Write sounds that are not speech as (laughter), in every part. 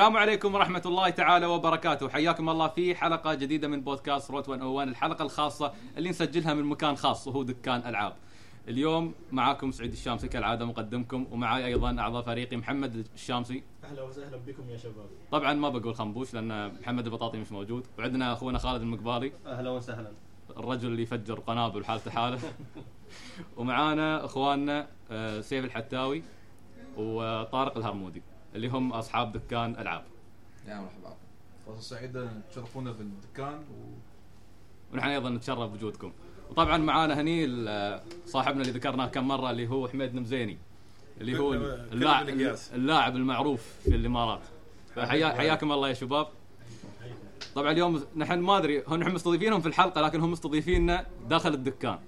السلام عليكم ورحمة الله تعالى وبركاته. حياكم الله في حلقة جديدة من بودكاست روت 101 الحلقة الخاصة اللي نسجلها من مكان خاص وهو دكان ألعاب. اليوم معاكم سعيد الشامسي كالعادة مقدمكم ومعاي أيضا أعضاء فريقي محمد الشامسي. أهلا وسهلا بكم يا شباب. طبعا ما بقول خنبوش لأن محمد البطاطي مش موجود. وعندنا أخونا خالد المقبالي. أهلا وسهلا. الرجل اللي يفجر قنابل حالته حاله. (laughs) ومعانا أخواننا آه، سيف الحتاوي وطارق الهرمودي. اللي هم أصحاب دكان ألعاب. يا مرحبا. فرصة سعيدة تشرفونا في الدكان و... ونحن أيضا نتشرف بوجودكم. وطبعا معانا هني صاحبنا اللي ذكرناه كم مرة اللي هو حميد نمزيني اللي هو اللاعب. اللاعب المعروف في الإمارات. حياكم الله يا شباب. طبعا اليوم نحن ما أدري هم نحن مستضيفينهم في الحلقة لكن هم مستضيفيننا داخل الدكان.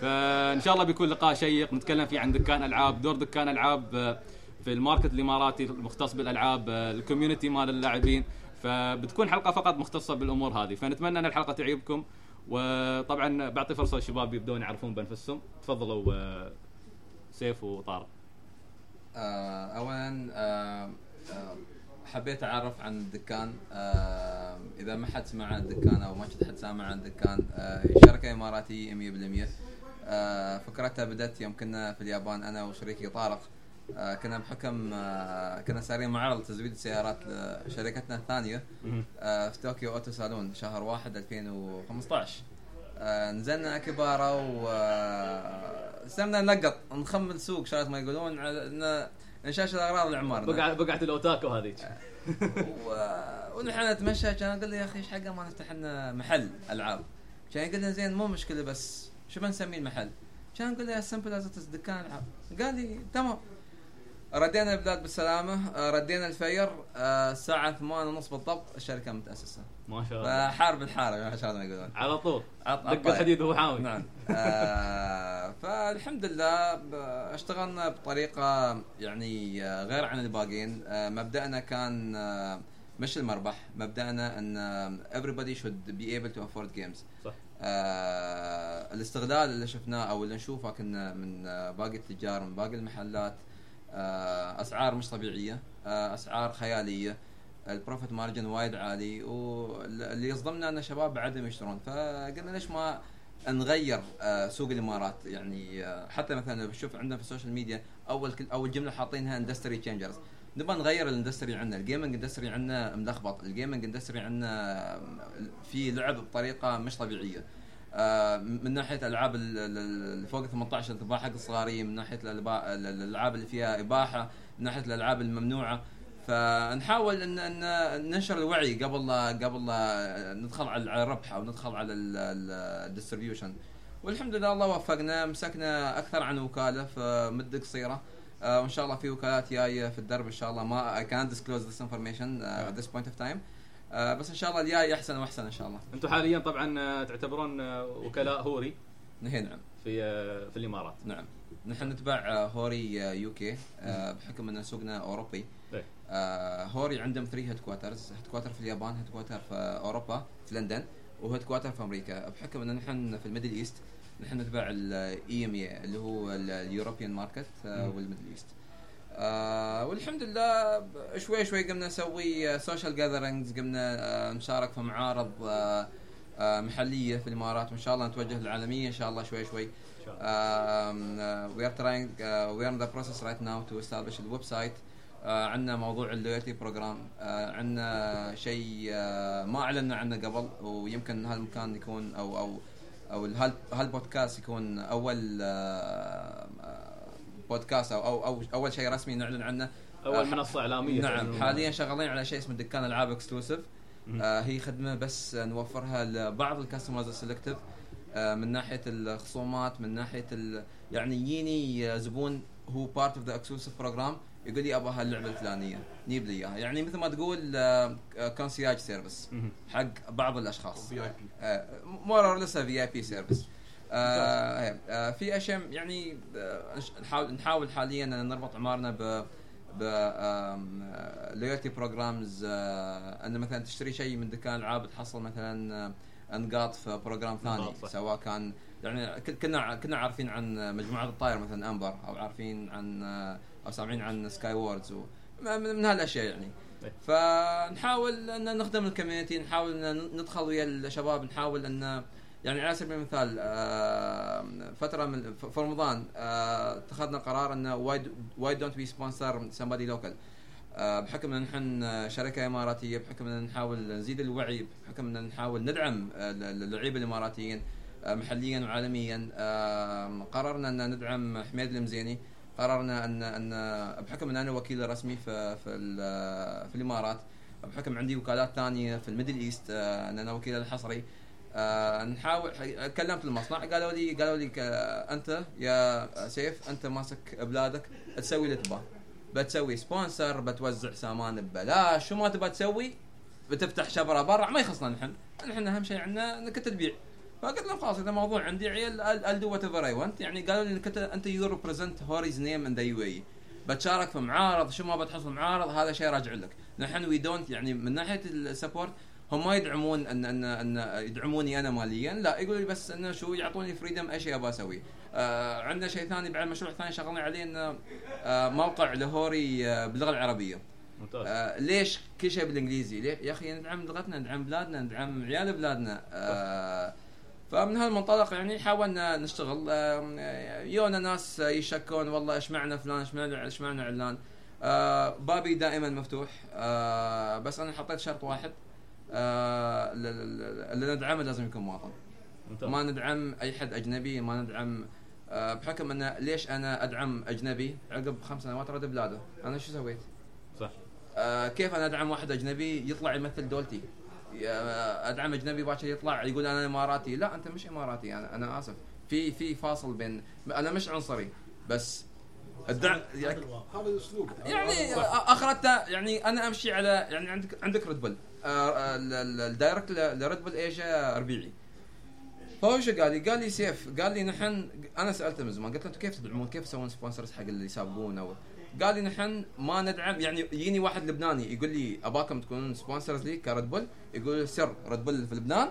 فإن شاء الله بيكون لقاء شيق نتكلم فيه عن دكان ألعاب دور دكان ألعاب آه، في ال market الإماراتي المختص بالألعاب آه، ال community مال اللاعبين. فبتكون حلقة فقط مختصة بالأمور هذه. فنتمنى أن الحلقة تعجبكم وطبعا بعطي فرصه للشباب يبدون يعرفون بأنفسهم. تفضلوا آه، سيف وطارق. آه اولا حبيت أعرف عن الدكان. إذا ما حد سمع عن الدكان أو ما حد سامع عن الدكان شركة اماراتيه 100% آه فكرتها بدأت يوم كنا في اليابان أنا وشريكي طارق. كنا بحكم آه كنا سارين معرض تزويد السيارات لشركتنا الثانية آه في طوكيو أوتو سالون شهر 1 2015 آه نزلنا اكيبارا و آه، استلمنا نقط نخمل سوق شغلات ما يقولون على نشاش الأغراض العمار بقع بقعت الأوتاكو هذيك و- ونحن نتمشى كان أقول له يا أخي إيش حقه؟ ما نفتح لنا محل ألعاب. كان يقول لنا زين مو مشكلة بس شو بنسميه المحل؟ كان نقول له simple as دكان العاب. قال لي تمام. ردينا البلاد بالسلامة آه، ردينا الفير آه، ثمان ونص بالضبط الشركة متأسسة. ما شاء الله. فحارب الحاره عشان ما يقولون. على طول. دق. الحديد وهو حامي. نعم. (laughs) آه فالحمد لله اشتغلنا بطريقة يعني غير عن الباقيين. آه مبدأنا كان مش المربح مبدأنا إن everybody should be able to afford games. صح. آه الاستغلال اللي شفناه أو اللي نشوفه كنا من باقي التجار من باقي المحلات أسعار مش طبيعية آه أسعار خيالية. ال profit margin وايد عالي واللي يصدمنا إن الشباب بعدهم يشترون. فقلنا ليش ما نغير آه، سوق الإمارات؟ يعني آه، حتى مثلا بشوف عندنا في ال social media أول أول جملة حاطينها industry changers نبغى نغير ال industry عندنا ال gaming industry عندنا ملخبط. ال gaming industry عندنا في لعب بطريقة مش طبيعية. آه، من ناحية الالعاب ال- ال- اللي فوق 18 تباع حق الصغارين من ناحية الألعاب اللي فيها إباحة من ناحية الألعاب الممنوعة. فنحاول ان ان ننشر الوعي قبل قبل ندخل على الربح أو ندخل على ال distribution والحمد لله الله وفقنا مسكنا أكثر عن وكالة في مده قصيرة. آه، وإن شاء الله في وكالات جاية في الدرب إن شاء الله. ما disclose this information uh, at this point of time. آه، بس إن شاء الله الجاي أحسن وأحسن إن شاء الله. أنتم حاليا طبعا آه، تعتبرون آه، وكلاء هوري. هي نعم. في في الإمارات. نعم. نحن نتبع هوري UK بحكم إن سوقنا أوروبي. إيه. هوري عندهم 3 headquarters headquarter في اليابان headquarter في أوروبا في لندن و headquarter في أمريكا. بحكم إن نحن في ال Middle East نحن نتبع ال EMEA اللي هو ال European market. وال Middle East. آه والحمد لله شوي شوي قمنا نسوي social gatherings قمنا آه نشارك في معارض آه آه محلية في الإمارات وإن شاء الله نتوجه للعالمية إن شاء الله شوي شوي. إن are trying uh, we are in the process right now to establish ال website عندنا موضوع ال loyalty program عندنا شيء ما اعلنا عنه قبل ويمكن هالمكان يكون أو أو أو هال هالبودكاست يكون أول بودكاست أو أو أو أول شيء رسمي نعلن عنه. أول آه، منصة إعلامية نعم. حاليا شغالين على شيء اسمه دكان العاب exclusive. آه هي خدمة بس نوفرها لبعض ال customers ال selective آه من ناحية الخصومات من ناحية. يعني يجيني آه، زبون هو part of the exclusive program يقول لي أبغى هاللعبة الفلانية. جيب لي إياها. يعني مثل ما تقول concierge service. حق بعض الأشخاص. في اي بي مور اور لسه في اي بي سيرفيس في أشياء يعني آه، نحاول نحاول حاليا أن نربط عملاءنا ب ب loyalty programs أن مثلا تشتري شيء من دكان العاب تحصل مثلا آه، نقاط في program ثاني. سواء كان يعني كنا كنا عارفين عن مجموعه الطاير مثلا Amber أو عارفين عن آه، أو سامعين عن Skywards من هالأشياء يعني إيه. فنحاول أن نخدم ال community نحاول أن ندخل ويا الشباب نحاول أن يعني على سبيل المثال آه، فترة من في رمضان آه، اتخذنا قرار إنه why don't we sponsor somebody local بحكم إن نحن شركة إماراتية بحكم إن نحاول نزيد الوعي بحكم إن نحاول ندعم اللعيبة الإماراتيين آه، محليا وعالميا قررنا إن ندعم حميد المزيني قررنا ان إن بحكم إن أنا وكيل رسمي في في, في الإمارات بحكم عندي وكالات ثانية في ال Middle East إن أنا وكيل الحصري آه، نحاول كلمت المصنع. قالوا لي قالوا لي ك- أنت يا سيف أنت ماسك بلادك تسوي اللي تباه بتسوي sponsor بتوزع سامان ببلاش. شو ما تبى تسوي بتفتح شبرة برا. ما يخصنا نحن. نحن أهم شيء عندنا إنك تبيع. فقلت لهم خلاص إذا موضوع عندي عيال I'll do whatever I want. يعني قالوا لي إنك أنت- أنت you represent Hori's name in the UAE بتشارك في معارض. شو ما بتحصل معارض هذا شيء راجع لك. نحن we don't يعني من ناحية ال support هم ما يدعمون ان ان أن يدعموني أنا ماليا. لا يقولوا لي بس إنه شو يعطوني freedom اي شيء أبغى اسويه آه عندنا شيء ثاني بعد مشروع ثاني شغلنا عليه إنه آه موقع ل Hori آه باللغة العربية. ممتاز. آه ليش كل شيء بالإنجليزي؟ ليه؟ يا أخي ندعم لغتنا ندعم بلادنا ندعم عيال بلادنا. آه فمن هالمنطلق يعني حاولنا نشتغل. آه يونا ناس يشكون والله إيش معنى فلان إيش معنى إيش معنى علان. آه بابي دائما مفتوح. آه بس أنا حطيت شرط واحد. آه ال- ال- اللي ندعمه لازم يكون مواطن. ممتاز. ما ندعم أي حد أجنبي ما ندعم آه بحكم انه ليش أنا أدعم أجنبي؟ عقب خمس سنوات رد بلاده. أنا شو سويت؟ صح. آه كيف أنا أدعم واحد أجنبي يطلع يمثل دولتي؟ آه، أدعم أجنبي باكر يطلع يقول أنا إماراتي. لا أنت مش إماراتي أنا أنا آسف. في في فاصل بين أنا مش عنصري بس الدعم يعني هذا الأسلوب. يعني أخرتها يعني أنا أمشي على يعني عندك عندك Red Bull آه، ال director ل- ل Red Bull إيجا ربيعي فهو شو قال لي؟ قال لي سيف قال لي نحن أنا سألته من زمان قلت له كيف تدعمون؟ كيف تسوون sponsors حق اللي يسابقون أو قال لي نحن ما ندعم يعني يجيني واحد لبناني يقول لي أباكم تكونون sponsors لي ك Red Bull يقول سر Red Bull في لبنان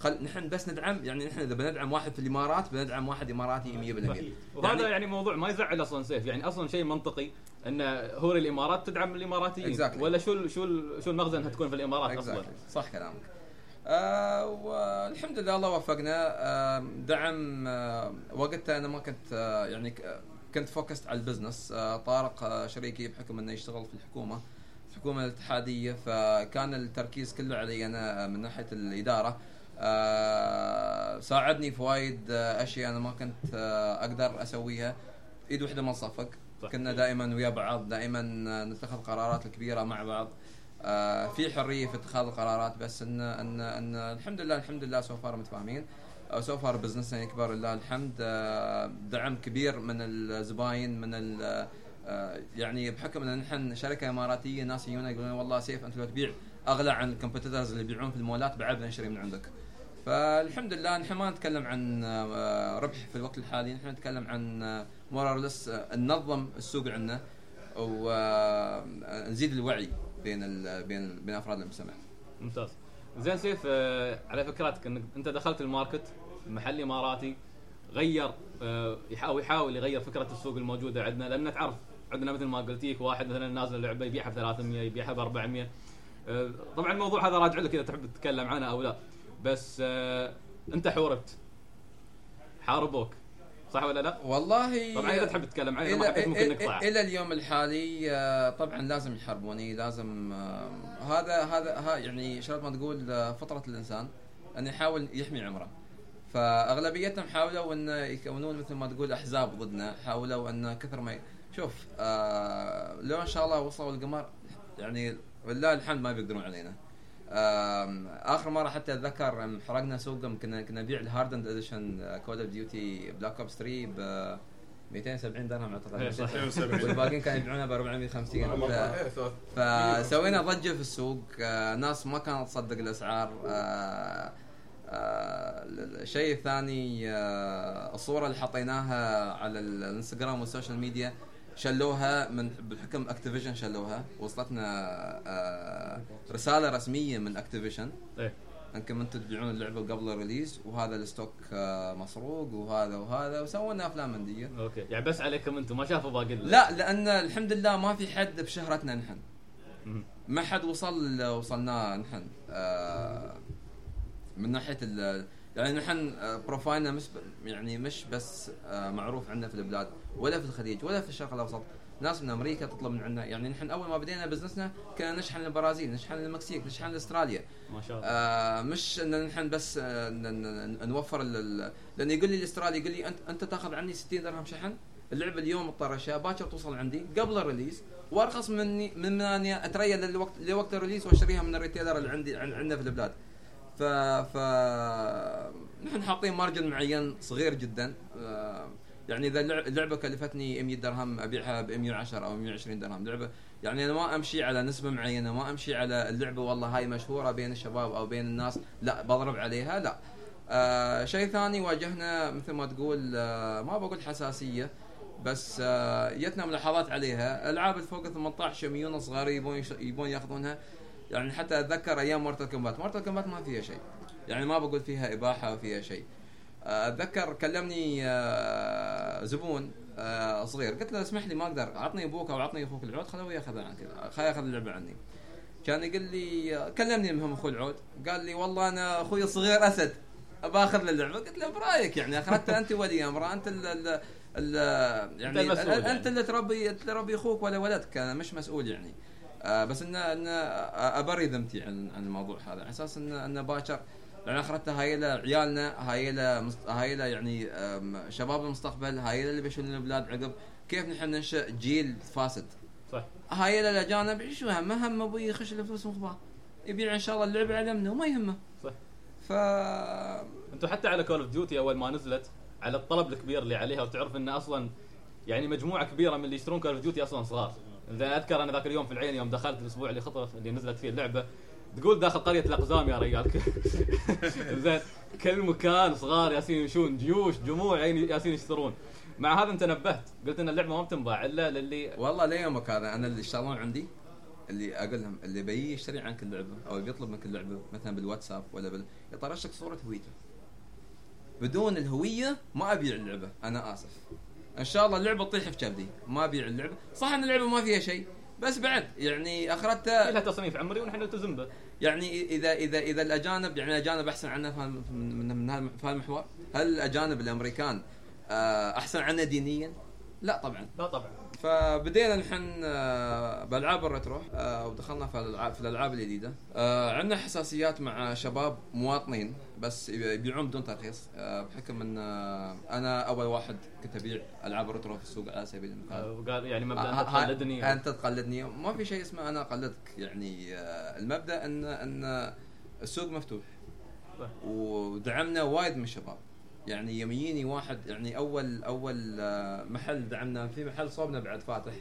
خل نحن بس ندعم يعني نحن إذا بندعم واحد في الإمارات بندعم واحد إماراتي 100% وهذا يعني- يعني موضوع ما يزعل أصلا سيف. يعني أصلا شيء منطقي إن Hori الامارات تدعم الإماراتيين. Exactly. ولا شو ال- شو ال- شو المغزى انها تكون في الإمارات أصلا؟ Exactly. صح كلامك. آه والحمد لله الله وفقنا. آه دعم آه وقتها أنا ما كنت آه يعني كنت focused على ال business آه طارق آه شريكي بحكم إنه يشتغل في الحكومة الحكومة الاتحادية. فكان التركيز كله علي أنا آه، من ناحية الإدارة. آه ساعدني في وايد آه أشياء أنا ما كنت آه أقدر أسويها. إيد واحدة ما نصفق. كنا دائما ويا بعض دائما نتخذ قرارات الكبيرة مع بعض. آه، في حرية في اتخاذ القرارات بس إن إن إن الحمد لله الحمد لله so far متفاهمين. so far business نا يكبر لله الحمد. آه، دعم كبير من الزباين من ال- يعني بحكم إن نحن شركة إماراتية ناس يجونا يقولون والله سيف أنت لو تبيع أغلى عن ال competitors اللي يبيعون في المولات بعد بنشتري من عندك. فالحمد لله نحن ما نتكلم عن آه، ربح في الوقت الحالي نحن نتكلم عن morals ننظم السوق عندنا ونزيد الوعي بين بين بين افراد المجتمع. ممتاز زين سيف آه، على فكرتك إنك أنت دخلت الماركت محل إماراتي غير آه، يحاول يحاول يغير فكرة السوق الموجودة عندنا لأن تعرف عندنا مثل ما قلتيك واحد مثلا نازل لعبة يبيعها ب 300 يبيعها ب 400 آه، طبعا الموضوع هذا راجع لك اذا تحب تتكلم عنه أو لا بس آه، انت حوربت حاربوك. صح ولا لا؟ والله طبعا إذا تحب تتكلم عنه ما حبيت ممكن نقطع إلى اليوم الحالي آه، طبعا لازم يحاربوني لازم آه، هذا هذا ها يعني شرط ما تقول آه، فطرة الإنسان انه يحاول يحمي عمره. فأغلبيتهم حاولوا أن يكونون مثل ما تقول أحزاب ضدنا حاولوا أن كثر ما ي... شوف آه لو إن شاء الله وصلوا القمر يعني ولله الحمد ما بيقدرون علينا. آخر مرة حتى أتذكر حرقنا سوقهم كنا كنا نبيع ال Hardened Edition Call of Duty Black Ops 3 ب 270 درهم إيه، اعتقد صح. والباقيين كانوا يبيعونها ب 450 ف... إيه، فسوينا ضجة في السوق. آه، ناس ما كانت تصدق الأسعار. آه، آه، الشيء الثاني آه، الصورة اللي حطيناها على ال- الانستغرام وال social media. شلوها من بحكم Activision شلوها وصلتنا آه، رسالة رسمية من Activision إيه. انكم أنتم تبيعون اللعبة قبل ال release وهذا ال stock آه، مسروق وهذا وهذا وسوينا أفلام من دي okay. يعني بس عليكم أنتم ما شافوا باقي لا لأن الحمد لله ما في حد بشهرتنا نحن. ما حد وصل وصلنا نحن. آه، من ناحية ال يعني نحن آه، profile نا مش ب- يعني مش بس آه، معروف عندنا في البلاد ولا في الخليج ولا في الشرق الأوسط. ناس من أمريكا تطلب من عندنا. يعني نحن أول ما بدينا business نا كنا نشحن للبرازيل نشحن للمكسيك نشحن لأستراليا. ما شاء الله. آه مش إن نحن بس آه نوفر ال- لأن يقول لي الأسترالي يقول لي انت أنت تاخذ عني 60 درهم شحن؟ اللعبه اليوم مطرشه باكر توصل عندي قبل ال release وأرخص مني من اني اتريا للوقت لوقت ال release وأشتريها من ال retailer اللي عندي عن- عندنا في البلاد. ف ف نحن حاطين margin معين صغير جدا. آه، يعني إذا اللعبه كلفتني 100 درهم أبيعها ب 110 أو 120 درهم. لعبة يعني أنا ما أمشي على نسبة معينة ما أمشي على اللعبة والله هاي مشهورة بين الشباب أو بين الناس لا بضرب عليها لا. آه شيء ثاني واجهنا مثل ما تقول آه ما بقول حساسية بس آه جتنا ملاحظات عليها. ألعاب الفوق 18 مليون صغار يبون يبون ياخذونها. يعني حتى أتذكر أيام Mortal Kombat Mortal Kombat ما فيها شيء. يعني ما بقول فيها إباحة وفيها شيء. آه، أتذكر كلمني آه، زبون آه، صغير. قلت له اسمح لي ما أقدر. عطني أبوك أو عطني أخوك العود خلوه يأخذ عنك. خليه يأخذ اللعبة عني. كان يقول لي كلمني المهم أخوي العود. قال لي والله أنا أخوي الصغير أسد باخذ له اللعبة. قلت له برأيك يعني اخذتها (laughs) أنت ولي امره أنت ال ال ال يعني أنت يعني. اللي تربي تربي أخوك ولا ولدك. أنا مش مسؤول يعني. آه بس ان إن أبري ذمتي عن عن الموضوع هذا. على أساس إن إن باكر لأن أخرتها هاي عيالنا هاي هاي يعني شباب المستقبل هاي اللي بيشيلون البلاد عقب. كيف نحن ننشئ جيل فاسد؟ صح. هاي الاجانب شو هم؟ ما هم أبوي يخش له فلوس مخباه يبيع إن شاء الله اللعبه على منه وما يهمه. صح. ف أنتم حتى على Call of Duty أول ما نزلت على الطلب الكبير اللي عليها وتعرف إن أصلا يعني مجموعة كبيرة من اللي يشترون Call of Duty أصلا صغار. أذكر أنا ذاك اليوم في العين يوم دخلت الأسبوع اللي خطف اللي نزلت فيه اللعبة تقول داخل قرية الأقزام يا رجال (laughs) زين. كل مكان صغار يالسين يمشون جيوش جموع يالسين يشترون. مع هذا انت نبهت قلت إن اللعبة ما بتنباع إلا للي والله ليومك هذا أنا اللي يشتغلون عندي اللي أقول لهم اللي بيجي يشتري عنك اللعبه أو بيطلب منك اللعبه مثلا بالواتساب ولا بال يطرش لك صورة هويته. بدون الهوية ما أبيع اللعبة. أنا آسف. إن شاء الله اللعبة تطيح في كبدي. ما ابيع اللعبة. صح إن اللعبة ما فيها شيء بس بعد. يعني أخرتها لها تصنيف عمري ونحن نلتزم به. يعني إذا إذا إذا الأجانب يعني الأجانب أحسن عنا في في هالمحور. هل الأجانب الأمريكان آه، أحسن عنا دينيا؟ لا طبعا. لا طبعا. فبدينا نحن آه، بألعاب ال retro آه، ودخلنا في الالعاب في الألعاب الجديدة. آه، عندنا حساسيات مع شباب مواطنين بس يبيعون بدون ترخيص. بحكم إن أنا أول واحد كنت أبيع ألعاب ال retro في السوق على سبيل المثال. وقال يعني مبدأ أنت تقلدني. أنت تقلدني. ما في شيء اسمه أنا أقلدك. يعني المبدأ ان إن السوق مفتوح. ودعمنا وايد من الشباب. يعني يوم يجيني واحد يعني أول أول آه، محل دعمنا في محل صوبنا بعد فاتح.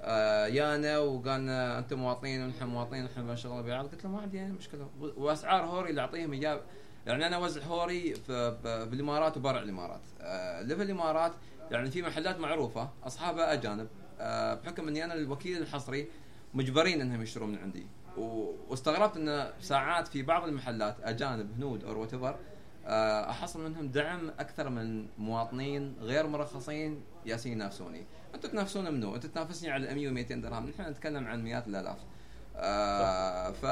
آه، يانا وقالنا أنتم مواطنين ونحن مواطنين ونحن بنشتغل بيعات قلت له ما عندي أي مشكلة. وأسعار هوري اللي أعطيهم إياه. يعني أنا اوزع هوري في, بالإمارات وبرع الإمارات. آه، اللي في الإمارات يعني في محلات معروفة أصحابها أجانب. بحكم إني أنا الوكيل الحصري مجبرين إنهم يشترون من عندي. واستغربت إن ساعات في بعض المحلات أجانب هنود أو what أحصل منهم دعم أكثر من مواطنين غير مرخصين يالسين ينافسوني. أنتم تنافسون منو؟ انت تنافسني على 100 و200 درهم. نحن نتكلم عن مئات الآلاف. آه ف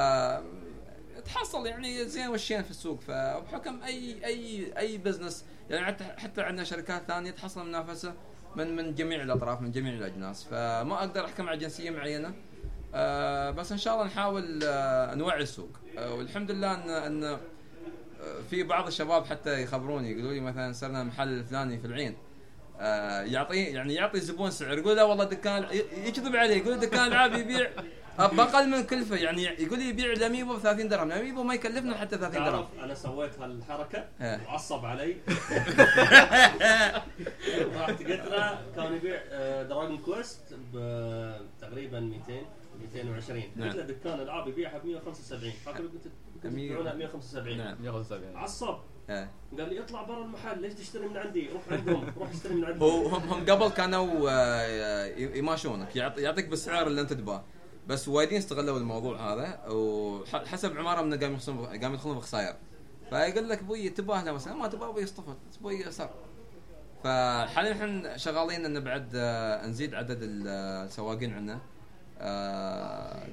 تحصل يعني زين وشين في السوق. فبحكم أي أي أي business يعني حتى حتى عندنا شركات ثانية تحصل منافسة من من جميع الأطراف من جميع الأجناس. فما أقدر أحكم على جنسية معينة. آه بس إن شاء الله نحاول آه نوعي السوق. آه والحمد لله إن إن آه، في بعض الشباب حتى يخبروني يقولوا لي مثلا صرنا المحل الفلاني في العين. آه يعطيه يعني يعطي الزبون سعر يقول لا والله دكان يكذب عليه يقول دكان العاب يبيع بأقل من كلفة يعني يقول لي يبيع ال Amiibo ب 30 درهم ال Amiibo ما يكلفنا حتى 30 درهم. أنا سويت هالحركة. وعصب علي. رحت قلت له كان يبيع دراجون كويست تقريبا 200 220 نعم. قلت له دكان العاب يبيعها ب 175 فاكر قلت قلت أمير. تبيعونها ب 175 نعم. ياخذ سبعين عصب. آه. قال لي اطلع برا المحل ليش تشتري من عندي؟ روح عندهم روح اشتري من عندهم. هو هم هم قبل كانوا آه، يماشونك. يعط- يعطيك بالسعر اللي انت تباه بس وايدين استغلوا الموضوع هذا وحسب عماره من قام يخصون قام يدخلون في خسائر فيقول لك أبوي تباه له مثلا ما تباه أبوي يصطفل أبوي يسر. فحاليا إحنا شغالين ان بعد آه، نزيد عدد السواقين عندنا.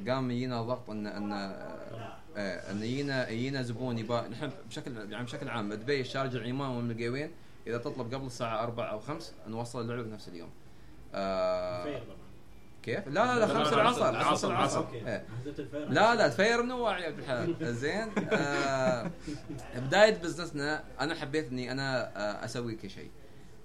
قام يجينا ضغط ان إن آه، إن يجينا يجينا زبون يبا نحن بشكل يعني بشكل عام دبي الشارجه عمان والملقي وين إذا تطلب قبل الساعة 4 أو 5 نوصل اللعبة بنفس اليوم. آه، كيف؟ لا لا لا لا، 5 لا، العصر العصر، 5 العصر. إيه. لا لا الفير منوع يا عبد الحلال زين. آه بداية بزنسنا أنا حبيت إني أنا آه أسوي كل شيء.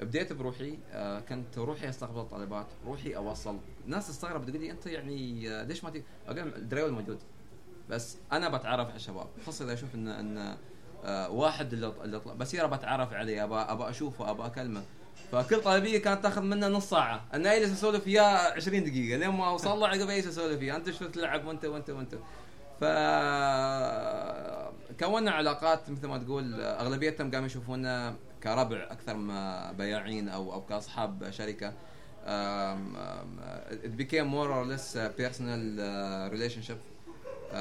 بديت بروحي آه كنت روحي أستقبل طلبات روحي أوصل. ناس تستغرب تقول لي أنت يعني آه ليش ما تي أقول لهم الدريول موجود. بس أنا بتعرف على الشباب. خاصه اذا أشوف ان إن آه واحد اللي اللي بصير بتعرف عليه. ابى ابى أشوفه ابى أكلمه. فكل طلبيه كانت تاخذ منا نص ساعة. أنا اجلس أسولف وياه 20 دقيقة. لين ما اوصل له عقب اجلس أسولف وياه. أنت شو تلعب؟ وأنت وأنت وأنت. ف كونا علاقات مثل ما تقول أغلبيتهم قاموا يشوفونا كربع أكثر ما بياعين أو أو كأصحاب شركة. became more or less a personal uh, relationship. Uh,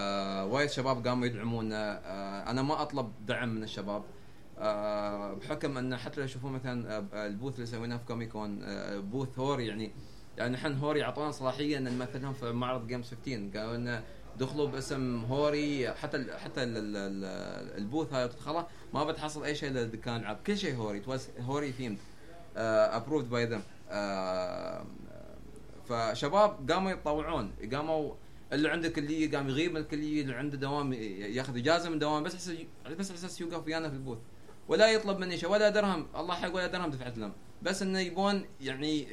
وايد شباب قاموا يدعمونا. uh, أنا ما أطلب دعم من الشباب. uh, بحكم أن حتى لو يشوفون مثلا uh, البوث اللي سويناه في كوميكون uh, بوث هوري يعني يعني نحن Hori أعطونا صلاحية إن نمثلهم في معرض Games 15 قالوا لنا دخلوا باسم Hori حتى ال حتى ال ال ال ال booth هذا تدخله ما بتحصل أي شيء لدكان العاب كل شيء Hori Hori themed approved by them فشباب قاموا يتطوعون قاموا اللي عنده كليه قام يغيب من الكليه اللي عنده دوام ياخذ اجازة من دوام بس حس بس على أساس يوقف ويانا في ال booth. ولا يطلب مني شيء ولا درهم. الله حق ولا درهم دفعت لهم. بس إنه يبون يعني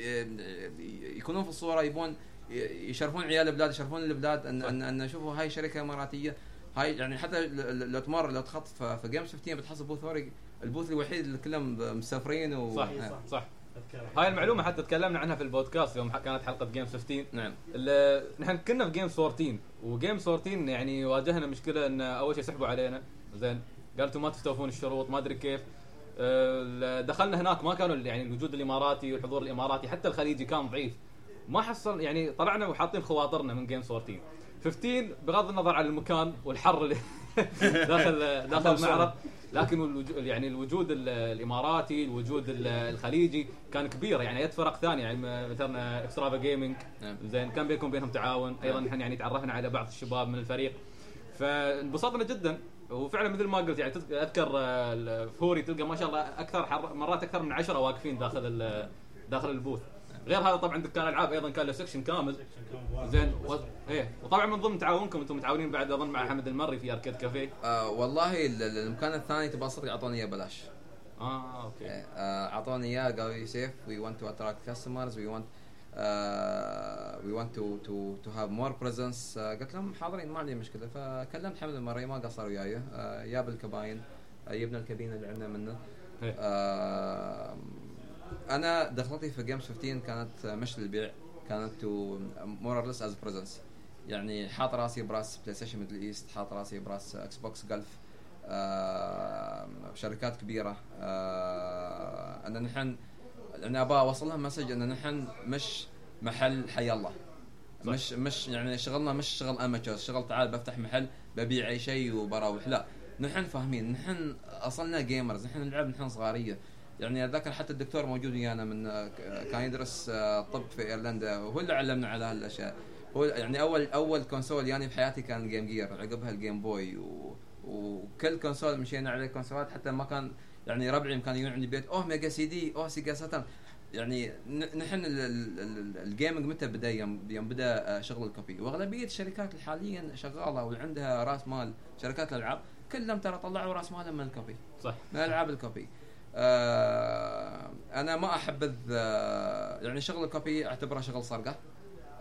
يكونون في الصورة يبون يشرفون عيال البلاد يشرفون البلاد ان ان, أن شوفوا هاي شركة اماراتيه هاي يعني حتى لو تمر لو تخط في Games 15 بتحصل booth ال booth الوحيد اللي كلهم مسافرين و صح. صح أذكرها. هاي المعلومة حتى تكلمنا عنها في البودكاست يوم كانت حلقة Game 15 نعم. نحن كنا في Game 14 و Game 14 يعني واجهنا مشكلة إن أول شيء سحبوا علينا. زين. قالوا أنتم ما تستوفون الشروط ما أدري كيف. آه، دخلنا هناك ما كانوا يعني الوجود الإماراتي والحضور الإماراتي حتى الخليجي كان ضعيف. ما حصل يعني طلعنا وحاطين خواطرنا من Game 14 15 بغض النظر عن المكان والحر اللي (laughs) داخل (laughs) داخل المعرض. لكن الوجود يعني الوجود ال- الإماراتي الوجود ال- الخليجي كان كبير يعني يد فرق ثانية يعني مثلا Extrava Gaming نعم. زين كان بينكم بينهم تعاون. أيضا نحن يعني تعرفنا على بعض الشباب من الفريق. فانبسطنا جدا. وفعلا مثل ما قلت يعني أذكر آه، Hori تلقى ما شاء الله أكثر مرات أكثر من عشرة واقفين داخل داخل ال booth. غير هذا طبعا دكان ألعاب أيضا كان له section كامل. زين و... إيه. وطبعا من ضمن تعاونكم أنتم متعاونين بعد أظن مع حمد المري في Arcade Cafe. آه والله ال- ال- المكان الثاني تبغى صدق اعطوني إياه بلاش آه okay. إيه، آه، أعطوني إياه قالوا لي Saif we want to attract customers we want we want to to to have more presence قلت لهم حاضرين ما عندي مشكلة. فكلمت حمد المري ما قصر وياي. آه، جاب الكباين آه، جبنا الكابينه اللي عندنا منه. إيه. آه، أنا دخلتي في Games 15 كانت مش للبيع. كانت to more less as presence يعني حاط راسي براس PlayStation Middle East حاط راسي براس Xbox Gulf آه، شركات كبيرة. آه، إن نحن أنا أبغى أوصل لهم message إن نحن مش محل حي الله. مش مش يعني شغلنا مش شغل amateur شغل تعال بفتح محل ببيع أي شيء وبروح. لا. نحن فاهمين. نحن أصلنا gamers نحن نلعب نحن صغارية. يعني أتذكر حتى الدكتور موجود ويانا من آه، كان يدرس آه، طب في إيرلندا وهو اللي علمنا على هالأشياء. هو يعني أول أول console يعني بحياتي كان Game Gear عقبها ال Game Boy و... وكل console مشينا عليه console ات حتى ما كان يعني ربعي كان يجون عندي بيت أوه Mega CD أوه Sega Saturn يعني نحن ال- ال- ال- ال gaming متى بدأ؟ يوم يوم بدأ آه، شغل ال copy. وأغلبية الشركات اللي حاليا شغالة وعندها رأس مال شركات الألعاب كلهم ترى طلعوا رأس مالهم من ال copy. صح. من ألعاب ال copy. آه أنا ما احبذ آه يعني شغل ال copy أعتبره شغل سرقة.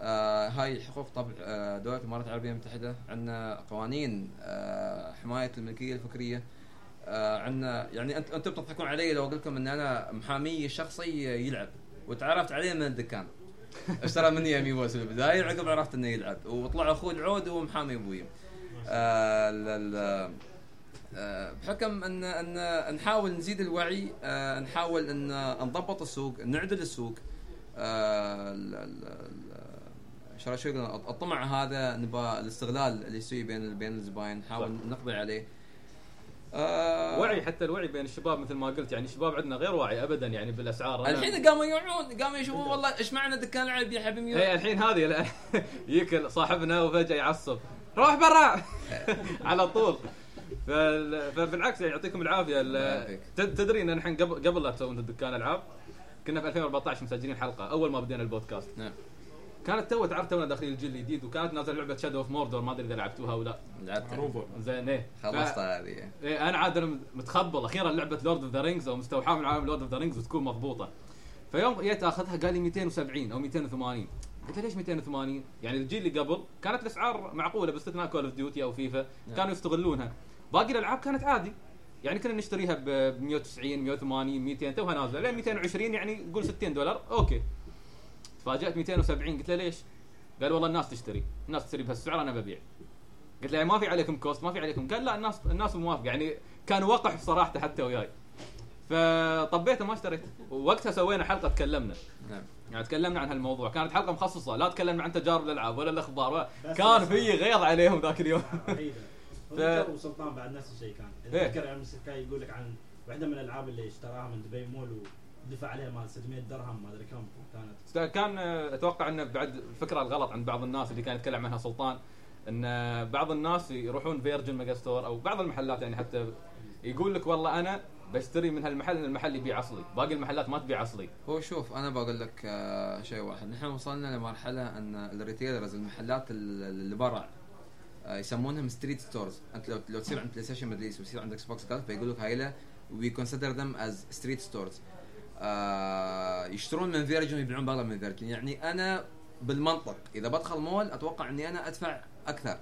آه هاي حقوق طبع آه دولة الإمارات العربية المتحدة. عندنا قوانين آه حماية الملكية الفكرية. آه عندنا يعني انت أنتم بتضحكون علي لو أقول لكم إن أنا محامي الشخصي يلعب وتعرفت عليه من الدكان. (laughs) اشترى مني اميبو في البدايه عقب عرفت إنه يلعب. وطلع أخوه العود وهو محامي أبوي. آه، بحكم ان ان نحاول نزيد الوعي آه، نحاول ان نضبط السوق نعدل السوق. آه، شو الطمع هذا نبى الاستغلال اللي يسوي بين بين الزباين نحاول نقضي عليه. آه وعي حتى الوعي بين الشباب مثل ما قلت يعني الشباب عندنا غير واعي ابدا يعني بالأسعار. الحين قاموا يوعون قاموا يشوفون والله إيش معنى دكان العاب يبيعها ب 100 اي الحين هذه يجيك (laughs) صاحبنا وفجأة يعصب. روح برا! (laughs) على طول. فبالعكس يعني يعطيكم العافية. تدري إن الحين قبل قبل لا تسوون الدكان ألعاب كنا في 2014 مسجلين حلقة أول ما بدينا البودكاست. نعم. كانت تو تعرف تونا داخلين الجيل الجديد وكانت نازلة لعبة Shadow of Mordor ما أدري إذا لعبتوها ولا لعبتها. معروفه زين إيه. خلصتها هذه. إيه أنا عاد أنا متخبل. أخيرا لعبة Lord of the Rings أو مستوحاة من عالم Lord of the Rings وتكون مضبوطة. فيوم جيت أخذها قال لي 270 أو 280 قلت له ليش 280 يعني الجيل اللي قبل كانت الأسعار معقولة باستثناء Call of Duty أو فيفا كانوا يستغلونها. باقي الألعاب كانت عادي. يعني كنا نشتريها ب 190 180 200 توها نازلة. لين 220 يعني قول 60 دولار. okay. تفاجأت 270 قلت له ليش؟ قال والله الناس تشتري. الناس تشتري بهالسعر أنا ببيع. قلت له يعني ما في عليكم cost ما في عليكم. قال لا الناس الناس موافقة. يعني كان وقح بصراحته حتى وياي. فطبيته ما اشتريت. ووقتها سوينا حلقة تكلمنا. نعم. يعني تكلمنا عن هالموضوع. كانت حلقة مخصصة. لا تكلمنا عن تجارب الألعاب ولا الأخبار. ولا كان في غيظ عليهم ذاك اليوم. ف- وسلطان بعد نفس الشيء كان. إيه. اتذكر يعني كان يقول لك عن واحدة من الألعاب اللي اشتراها من دبي مول ودفع عليها مال 600 درهم ما أدري كم كانت. كان آه، أتوقع إنه بعد الفكرة الغلط عند بعض الناس اللي كان يتكلم عنها سلطان إن بعض الناس يروحون Virgin Megastore أو بعض المحلات يعني حتى يقول لك والله أنا بشتري من هالمحل لأن المحل يبيع أصلي باقي المحلات ما تبيع أصلي. هو شوف أنا بقول لك آه، شيء واحد. نحن وصلنا لمرحلة إن ال retailers المحلات ال- اللي برا يسمونهم street stores أنت لو لو تصير عند PlayStation Middle East ويصير عندك Xbox Gulf فيقول لك هايلة. we consider them as street stores يشترون من Virgin ويبيعون برا من Virgin يعني أنا بالمنطق إذا بدخل مول أتوقع إني أنا أدفع أكثر.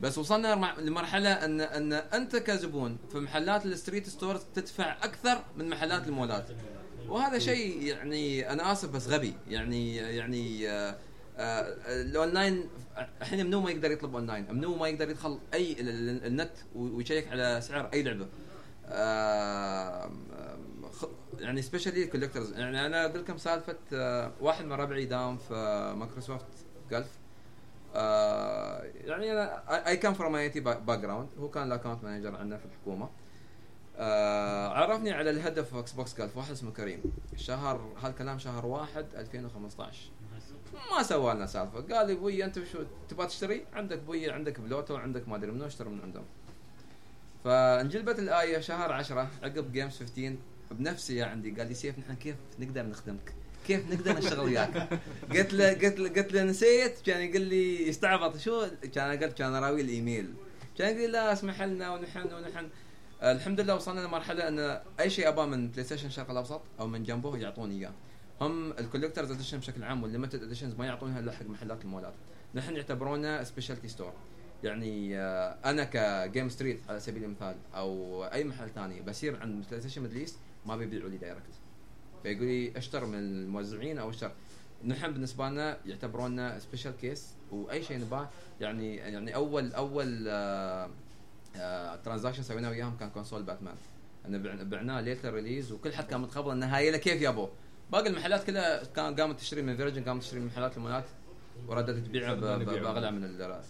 بس وصلنا لمرحلة ان إن أنت كزبون في محلات ال street stores تدفع أكثر من محلات المولات. وهذا شيء يعني أنا آسف بس غبي. يعني يعني آه، الأونلاين الحين منو ما يقدر يطلب أونلاين منو ما يقدر يدخل أي ال- ال- النت ويشيك على سعر أي لعبة. آه، يعني specially collectors يعني أنا أقول لكم سالفة آه، واحد من ربعي داوم في Microsoft Gulf آه، يعني أنا I come from IT background هو كان ال account manager عندنا في الحكومة. آه عرفني على ال head of Xbox Gulf واحد اسمه كريم. شهر هالكلام شهر واحد 2015 ما سوى لنا سالفة. قال لي أبوي أنت شو تبغى تشتري؟ عندك أبوي عندك بلوتو عندك ما أدري منو اشتري من عندهم. فانجلبت الآية شهر 10 عقب Games 15 بنفسي عندي. قال لي سيف نحن كيف نقدر نخدمك؟ كيف نقدر نشتغل وياك؟ (laughs) قلت له قلت له قلت له نسيت. كان يقول لي يستعبط شو؟ كان قلت كان راوي الإيميل. كان يقول لي لا اسمح لنا ونحن ونحن. الحمد لله وصلنا لمرحلة إن أي شيء اباه من PlayStation الشرق الاوسط أو من جنبه يعطوني إياه. هم ال collector's edition بشكل عام وال limited editions ما يعطونها إلا حق محلات المولات. نحن يعتبرونا specialty store يعني آه، أنا ك Game Street على سبيل المثال أو أي محل ثاني بصير عند PlayStation Middle East ما بيبيعوا لي direct فيقول لي أشتر من الموزعين أو أشتر. نحن بالنسبة لنا يعتبرونا special case وأي شيء نباه. يعني يعني أول أول آه transaction سويناه وياهم كان console Batman. ان بع- بعناه ليلة ال release وكل حد كان متخبل انه هاي كيف يابوه باقي المحلات كلها كان قامت تشتري من Virgin قامت تشتري من محلات المولات وردت تبيعه ب- ب- يبيعون. بأغلى من ال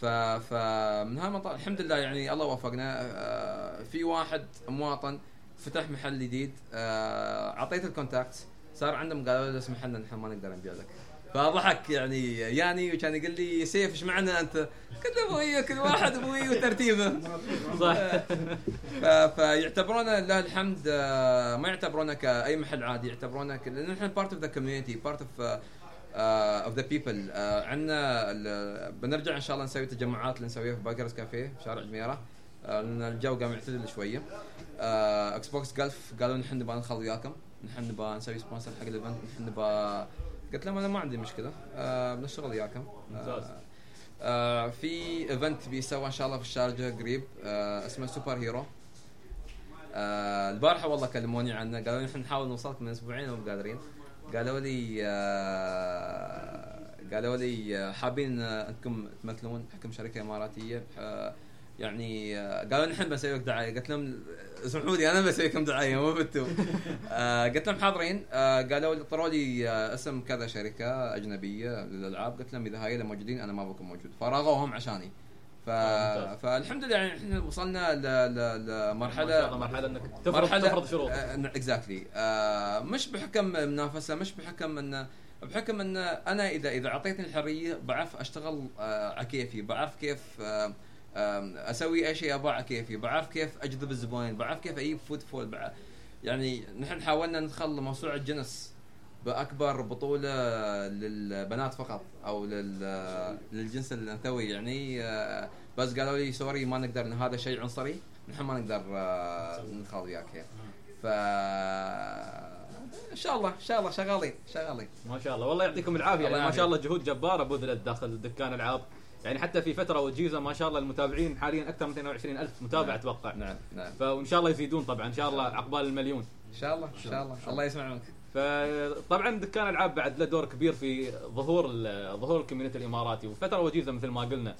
ف فمن هالمنطقه الحمد لله يعني الله وفقنا. آه، في واحد مواطن فتح محل جديد. آه، أعطيته ال contact صار عندهم قالوا له اسمح لنا نحن ما نقدر نبيع لك. فضحك يعني يعني وكان يقول لي سيف إيش معنى أنت؟ قلت له أبوي كل واحد أبوي وترتيبه. صح. فيعتبرونا لله الحمد آه، ما يعتبرونا كأي محل عادي يعتبرونا ك... لأن إحنا part of the community part of of the people عندنا بنرجع إن شاء الله نسوي تجمعات اللي نسويها في باكرز كافيه في شارع جميرة. آه، لأن الجو قام يعتدل شوية. Xbox Gulf قالوا نحن نبغى ندخل وياكم نحن نبغى نسوي sponsor حق ال event نحن نبغى قلت لهم أنا ما عندي مشكلة. آه، بنشتغل وياكم. ممتاز. آه، آه، في event بيسوى إن شاء الله في الشارجة قريب آه، اسمه Super Hero آه، البارحة والله كلموني عنه قالوا لي إحنا نحاول نوصلك من أسبوعين ومو قادرين. قالوا لي آه، قالوا لي آه، حابين آه، أنكم تمثلون حكم شركة إماراتية. آه، يعني آه، قالوا نحن بنسوي لك دعاية. قلت لهم اسمحوا لي أنا بسوي لكم دعاية مب انتو. (laughs) آه، قلت لهم حاضرين. آه، قالوا طروا لي آه، اسم كذا شركة أجنبية للألعاب. قلت لهم إذا هاي موجودين أنا ما بكون موجود. فراغوهم عشاني. ف... فالحمد لله يعني إحنا وصلنا ل... ل... لمرحله مرحله إنك تفرض تفرض شروط. exactly مش بحكم منافسة مش بحكم ان بحكم إن أنا اذا إذا أعطيتني الحرية بعرف أشتغل آه، على كيفي بعرف كيف آه، أسوي أي شيء على كيفي. بعرف كيف أجذب الزباين بعرف كيف أجيب footfall بعرف يعني نحن حاولنا ندخل موسوعة جنس بأكبر بطولة للبنات فقط أو لل- للجنس الأنثوي. يعني آه، بس قالوا لي سوري ما نقدر إن هذا شيء عنصري. نحن ما نقدر آه، ندخل وياك يعني. ف إن شاء الله إن شاء الله شغالين شغالين. ما شاء الله. والله يعطيكم العافية. يعني ما شاء الله. جهود جبارة. بذلت داخل دكان العاب. يعني حتى في فترة وجيزة ما شاء الله المتابعين حاليا أكثر من 22 ألف متابع نعم. أتوقع. نعم نعم. فإن شاء الله يزيدون طبعا إن شاء الله عقبال المليون. إن شاء الله إن شاء الله. الله يسمع منك فطبعا دكان ألعاب بعد له دور كبير في ظهور ظهور ال community الإماراتي. وفترة وجيزة مثل ما قلنا.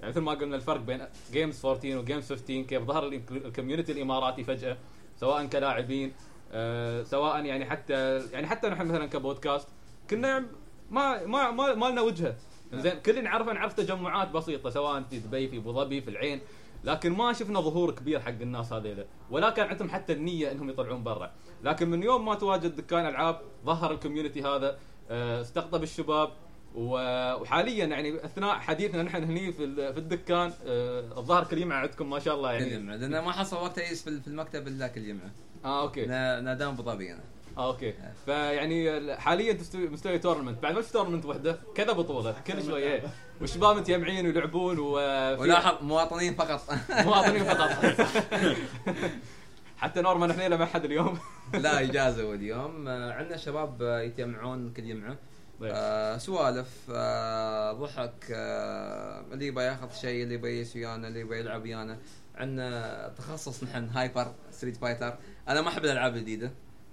يعني مثل ما قلنا الفرق بين Games 14 و Games 15 كيف ظهر ال- ال community الإماراتي فجأة سواء كلاعبين آه، سواء يعني حتى يعني حتى نحن مثلا كبودكاست كنا ما ما ما, ما لنا وجهة. زين كل نعرفه نعرف تجمعات بسيطة سواء في دبي في أبو ظبي في العين. لكن ما شفنا ظهور كبير حق الناس هذيلا ولا كان عندهم حتى النية إنهم يطلعون برا. لكن من يوم ما تواجد دكان ألعاب ظهر ال community هذا آه، استقطب الشباب. وحاليا يعني أثناء حديثنا نحن هني في في الدكان آه، الظاهر كل يوم عندكم ما شاء الله كل يعني يمعه لأن ما حصل وقت اجلس في المكتب إلا كل يمعه آه أوكي. نا- نادام أبو ظبي أنا. آه أوكي. فيعني حاليا مستوي tournament بعد ما في tournament وحدة كذا بطولة (laughs) كل شوي إيه. والشباب متجمعين ويلعبون وفي ولاحظ مواطنين فقط. (laughs) مواطنين فقط. (laughs) حتى نورمان حنيله ما حد اليوم. لا إجازة اليوم آه، عندنا شباب آه، يتجمعون كل يمعه آه سوالف. آه ضحك. آه اللي يبغى ياخذ شيء اللي يبغى يجلس ويانا اللي يبغى يلعب ويانا. عندنا تخصص نحن هايبر ستريت فايتر. أنا ما أحب الألعاب الجديدة.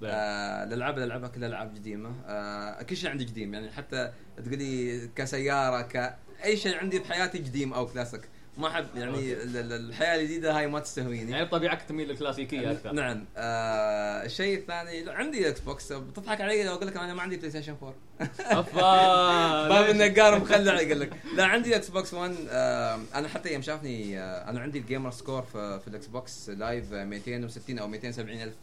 آه الالعاب اللي العبها كلها العاب قديمة. آه كل شيء عندي قديم يعني حتى تقول لي كسيارة ك أي شيء عندي بحياتي قديم أو كلاسيك. ما أحب يعني ال- ال- الحياة الجديدة هاي ما تستهويني. يعني بطبيعتك تميل للكلاسيكية أكثر. نعم. آه الشيء الثاني عندي Xbox بتضحك علي لو أقول لك أنا ما عندي PlayStation 4 أفا. (laughs) باب ليش؟ النقار مخلع (laughs) يقول لك. لا عندي Xbox 1 آه أنا حتى يوم شافني آه أنا عندي ال gamer score في, في ال Xbox Live آه، 260 أو 270 ألف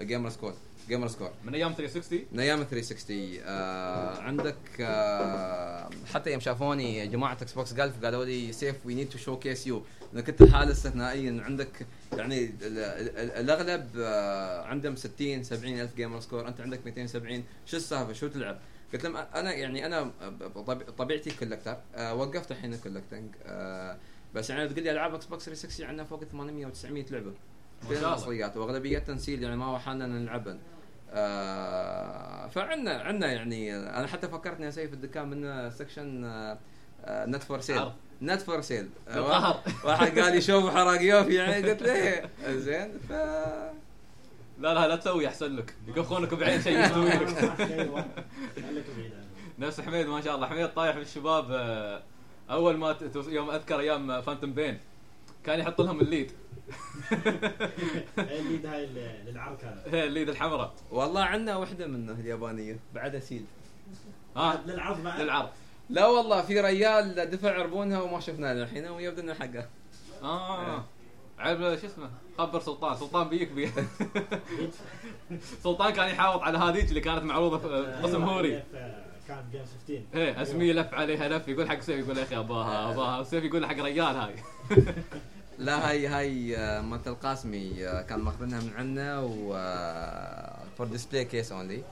gamer score gamer score من أيام 360 من أيام 360 آه عندك آه حتى يوم شافوني جماعة Xbox Gulf قالوا لي سيف we need to showcase you انك انت حالة استثنائيه عندك يعني ال- ال- ال- الأغلب آه عندهم 60 70 ألف gamer score أنت عندك 270 شو السالفة؟ شو تلعب؟ قلت لهم أنا يعني أنا بطب- طبيعتي collector آه وقفت الحين ال collecting آه بس يعني تقول لي ألعاب Xbox 360 عندنا فوق 800 و 900 لعبة. ما شاء الله. الاصليات وأغلبية تنسيل يعني ما هو حالنا نلعبن. آه فعندنا عندنا يعني أنا حتى فكرت إني أسوي في الدكان من section نت فور سيل. نت فور سيل. واحد قال لي شوف حراقيوف يعني قلت له زين ف لا لا لا تسوي أحسن لك. يكخونك بعين شيء يسوي لك. (laughs) نفس حميد ما شاء الله. حميد طايح في الشباب آه، أول ما يوم أذكر أيام فانتوم بين كان يحط لهم الليد. الليد هاي هي الليد الحمراء. والله عندنا وحدة منه اليابانية بعدها سيل ها؟ للعرض بعد للعرض. لا والله في ريال دفع عربونها وما شفناه للحين ويبدو انه حقه آه. عيب شو اسمه؟ خبر سلطان. سلطان بيك بي (laughs) سلطان كان يحاوط على هذيك اللي كانت معروضة في قسم هوري. كان جيم 15 إيه اسميه لف عليها لف يقول حق سيف يقول يا أخي أباها أباها. سيف يقول حق ريال هاي. (laughs) لا هاي هاي آه، مالت القاسمي آه، كان ماخذينها من عندنا و for display case only.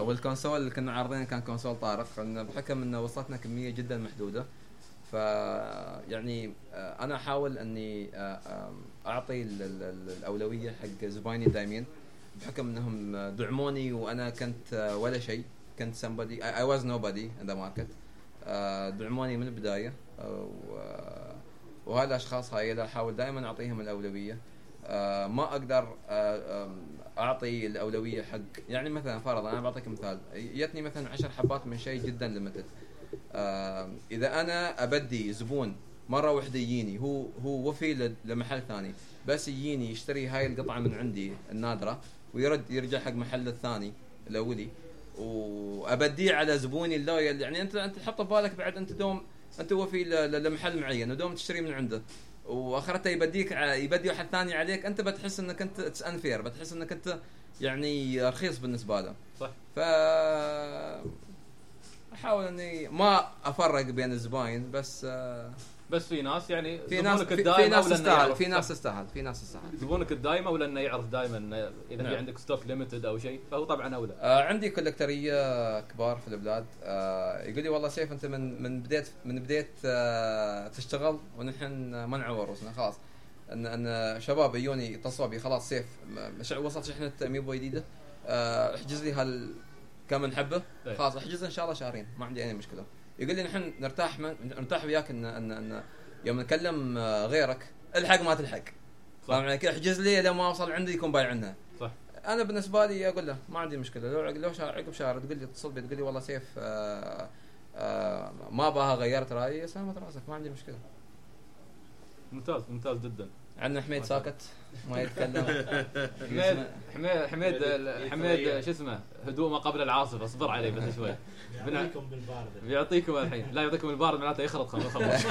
وال console اللي كنا عارضينه كان console طارق بحكم انه وصلتنا كمية جدا محدودة. ف يعني آه، أنا أحاول إني أعطي ال- ال- ال- الأولوية حق زبايني الدايمين بحكم إنهم دعموني وأنا كنت ولا شيء. كنت somebody I, I was nobody in the market. آه، دعموني من البداية و- وهذا الاشخاص هاي اللي احاول دائما أعطيهم الأولوية آه، ما أقدر آه، أعطي الأولوية حق يعني مثلا فرض أنا بعطيك مثال جتني مثلا عشر حبات من شيء جدا limited إذا أنا أبدي زبون مرة واحدة يجيني هو هو وفي لمحل ثاني بس يجيني يشتري هاي القطعة من عندي النادرة ويرد يرجع حق محل الثاني الأولي وأبديه على زبوني ال loyal يعني أنت أنت حط ببالك بعد أنت دوم أنت وفي ل- ل- لمحل معين ودوم تشتري من عنده واخرته يبديك يبدي واحد ثاني عليك أنت بتحس إنك انت it's unfair بتحس إنك أنت يعني رخيص بالنسبة له صح. ف أحاول إني ما أفرق بين الزباين بس آه، بس في ناس يعني في ناس في, في ناس تستاهل في ناس تستاهل في ناس تستاهل زبونك الدايم أو لأنه يعرف دائما إذا في نعم. عندك stock limited أو شيء فهو طبعا أولى. آه عندي collectorيه كبار في البلاد. آه يقول لي والله سيف أنت من من بديت من بديت آه تشتغل ونحن ما نعور رؤوسنا خلاص. ان إن شباب يجوني يتصلوا بي خلاص سيف وصلت شحنة amiibo جديدة؟ آه احجز لي هال كم من حبه إيه. خلاص احجز إن شاء الله شهرين ما عندي أي مشكلة. يقول لي نحن نرتاح من نرتاح وياك ان ان, إن يوم نكلم آه، غيرك الحق ما تلحق. فاهم علي؟ كيف احجز لي لما اوصل عندي يكون بايع عنها. صح. أنا بالنسبة لي أقول له ما عندي مشكلة. لو لو عقب شهر تقول لي اتصل بي تقول لي والله سيف آه آه ما باها غيرت رأيي سلامة رأسك ما عندي مشكلة. ممتاز ممتاز جدا. عندنا حميد ساكت. ما يتكلم. حميد حميد حميد حميد شو اسمه هدوء ما قبل العاصفه اصبر عليه بس شوي. يعطيكم بالبارد. بيعطيكم الحين. لا يعطيكم البارد معناته يخرط خلاص خلاص (laughs)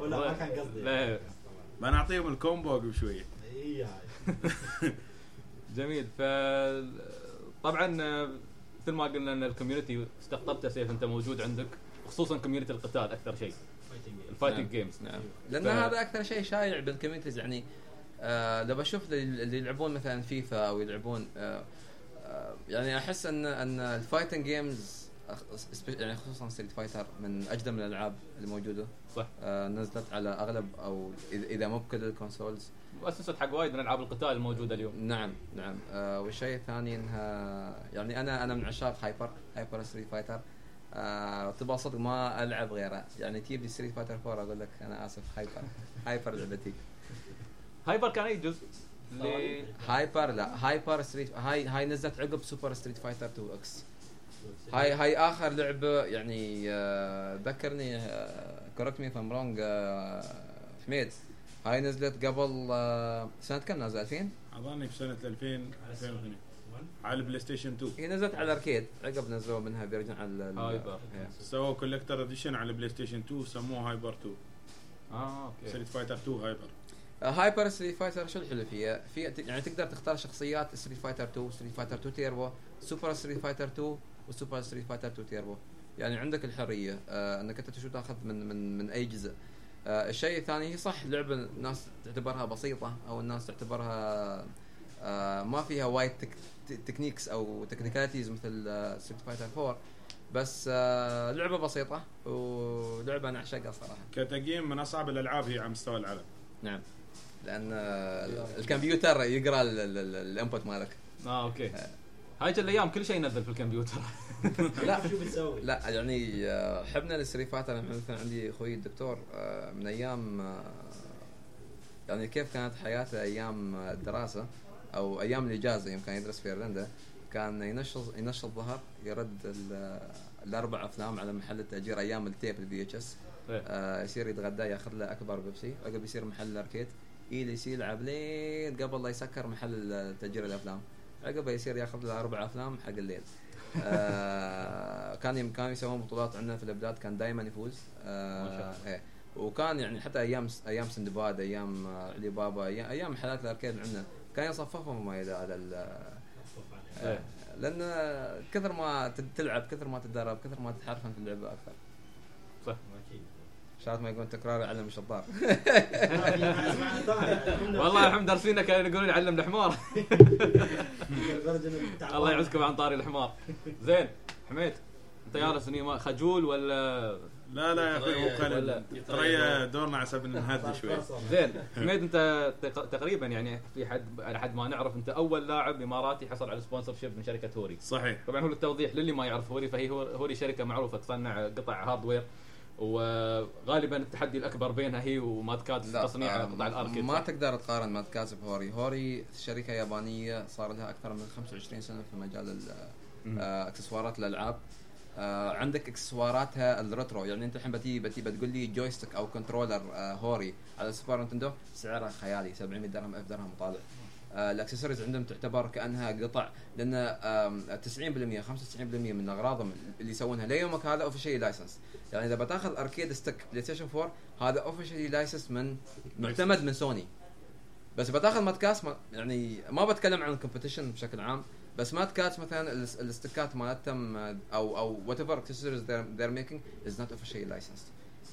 ولا ما كان قصدي. لا. بنعطيهم ال combo قبل شوية إي هاي. (laughs) جميل. ف طبعا مثل ما قلنا إن ال community استقطبته سيف أنت موجود عندك خصوصا community القتال أكثر شيء. ال fighting. games نعم لأن ف- هذا أكثر شيء شايع بال communities يعني آه لو بشوف اللي اللي يلعبون مثلا فيفا أو يلعبون آه آه يعني أحس ان إن ال fighting games يعني خصوصا Street Fighter من أجدم الألعاب اللي موجودة. صح. آه نزلت على أغلب أو اذا إذا مو بكل ال consoles وأسست حق وايد من ألعاب القتال الموجودة اليوم. نعم نعم. آه والشيء الثاني إنها يعني أنا أنا من عشاق Hyper Hyper Street Fighter آه تبغى صدق ما ألعب غيره. يعني تجيب لي Street Fighter 4 أقول لك أنا آسف Hyper. (laughs) Hyper لعبتي. Hyper كان أي جزء؟ Hyper لا. Hyper Street هاي هاي نزلت عقب Super Street Fighter 2 X هاي هاي آخر لعبة يعني آه، ذكرني correct me if I'm wrong حميد. هاي نزلت قبل آه، سنة كم نازلة؟ 2000 اظني في سنة 2000 2002 على ال PlayStation 2 هي نزلت على ال arcade. عقب نزلوا منها version على ال- Hyper. سووا collector edition على ال PlayStation 2 سموه Hyper 2 آه okay. ستريت فايتر 2 هايبر هايبر ستريت فايتر شو الحلو فيها؟ في يعني تقدر تختار شخصيات Street Fighter 2 Street Fighter 2 Turbo Super Street Fighter 2 و Super Street Fighter 2 تيربو يعني عندك الحرية. آه إنك أنت شو تاخذ من من من أي جزء. آه الشيء الثاني هي صح لعبة الناس تعتبرها بسيطة أو الناس تعتبرها آه ما فيها وايد techniques أو technicalities مثل آه Street Fighter 4 بس آه لعبة بسيطة ولعبة أنا أعشقها صراحة. كتقييم من أصعب الألعاب هي على مستوى العالم. نعم. لأن آه، الكمبيوتر يقرأ ال- ال- ال- ال input مالك. آه okay. هاي الأيام كل شيء ينزل في الكمبيوتر. (laughs) لا. شو بتسوي؟ لا يعني آه، حبنا لل Street Fighter أنا مثلا عندي أخوي الدكتور آه، من أيام آه، يعني كيف كانت حياته أيام الدراسة. أو أيام الإجازة يوم كان يدرس في إيرلندا كان ينشط ينشط الظهر يرد ال- الأربع أفلام على محل التأجير أيام ال tape ال VHS إيه. آه يصير يتغدى ياخذ له أكبر بيبسي. عقب يصير محل ال arcade. يجلس يلعب لين قبل لا يسكر محل تأجير الأفلام. عقب يصير ياخذ له أربع أفلام حق الليل. آه (laughs) كان يم- كانوا يسوون بطولات عندنا في البلاد كان دائما يفوز. آه. إيه. وكان يعني حتى أيام أيام سندباد أيام علي بابا أيام, أيام محلات الأركيد عندنا. كان يصففهم ما على ال- إيه. لأن كثر ما تلعب كثر ما تتدرب كثر ما تتحرفن في اللعبة أكثر. أكيد. شرط ما يقول تكرار يعلم الشطار. (laughs) والله الحمد دارسينه كانوا يقولون علم الحمار. (laughs) الله يعزكم عن طاري الحمار. زين حميد انت جالس هني ما- خجول ولا لا لا يا أخوي ولا- خالد ترى دورنا على سبيل نهدي شوي. زين حميد أنت تق- تقريبا يعني في حد على حد ما نعرف أنت أول لاعب إماراتي حصل على sponsorship من شركة Hori. صحيح. طبعا هو للتوضيح للي ما يعرف Hori فهي هو- Hori شركة معروفة تصنع قطع hardware وغالبا التحدي الأكبر بينها هي و Mad Catz في تصنيع آه، قطع ال arcade. ما؟ تقدر تقارن ماد كاسب هوري هوري شركة يابانية صار لها أكثر من 25 سنة في مجال. آه، اكسسوارات الالعاب آه، عندك اكسسواراتها ال retro يعني انت الحين بتي بتي بتقول لي joystick أو controller آه، Hori. على ال Super Nintendo سعرها خيالي 700 درهم 1000 درهم طالع آه، الاكسسوارز عندهم تعتبر كأنها قطع لأن آم، 90% 95% من أغراضهم اللي يسوونها ليومك هذا officially licensed يعني إذا بتاخذ arcade stick PlayStation 4 هذا officially licensed من معتمد من سوني بس بتاخذ Mad Catz ما يعني ما بتكلم عن ال competition بشكل عام. بس Mad Catz مثلا الاس- ال stick ات مالتهم آه، أو أو whatever accessories they're making is not officially licensed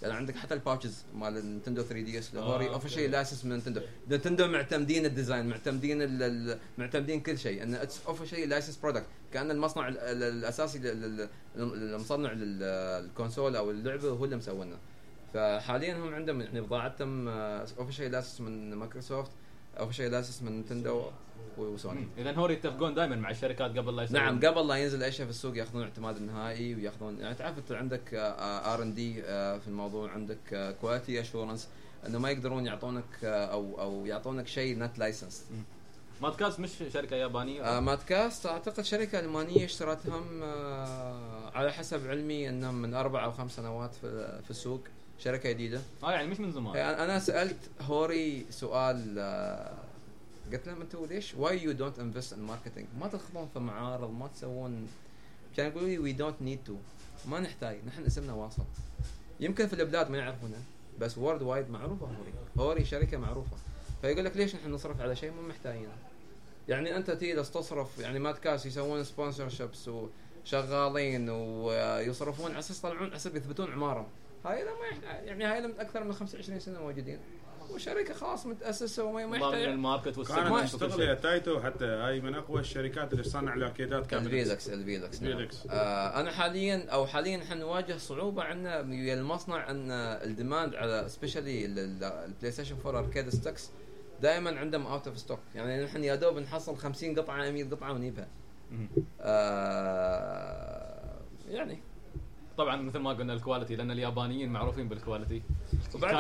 يعني عندك حتى ال pouches مال Nintendo 3DS ل Hori آه، officially okay. licensed من Nintendo. Nintendo معتمدين ال design معتمدين معتمدين كل شيء. إن it's officially licensed product كأن المصنع ال- ال- الأساسي المصنع لل console أو اللعبة هو اللي مسوينه فحاليا هم عندهم يعني بضاعتهم officially licensed من مايكروسوفت. officially licensed من Nintendo و Sony. اذا Hori يتفقون دائما مع الشركات قبل لا يسوون نعم قبل لا ينزل أي شيء في السوق يأخذون الاعتماد النهائي وياخذون يعني تعرف انت عندك R&D في الموضوع عندك quality assurance إنه ما يقدرون يعطونك آه، أو أو يعطونك شيء not licensed Mad Catz مش شركة يابانية؟ Mad Catz أعتقد شركة ألمانية اشترتهم آه، على حسب علمي إنهم من أربع أو خمس سنوات في في السوق. شركة جديدة. آه يعني مش من زمان. يعني أنا سألت Hori سؤال آه، قلت لهم أنتم ليش why you don't invest in marketing ما تدخلون في معارض ما تسوون كان يقولوا لي we don't need to ما نحتاج نحن اسمنا واصل يمكن في البلاد ما يعرفونه بس world وايد معروفة Hori. Hori شركة معروفة. فيقول لك ليش نحن نصرف على شيء مو محتاجينه؟ يعني أنت تيجي بس تصرف يعني Mad Catz يسوون sponsorships وشغالين ويصرفون على أساس يطلعون على أساس يثبتون عمارهم هاي لا ما يحتاج يعني هاي لهم أكثر من 25 سنة موجودين. وشركة خلاص متأسسة وما يحتاج ال market كانت وال segment تشتغل يا Taito حتى هاي من أقوى الشركات اللي تصنع ال arcade ات كاملة. ال Viewlix ال Viewlix نعم. آه أنا حاليا أو حاليا إحنا نواجه صعوبة عندنا ويا المصنع ان ال demand على specially ال PlayStation 4 arcade sticks دائما عندهم out of stock يعني نحن يا دوب نحصل 50 قطعة 100 قطعة ونجيبها. آه يعني طبعا مثل ما قلنا ال quality لأن اليابانيين معروفين بال quality وبعدين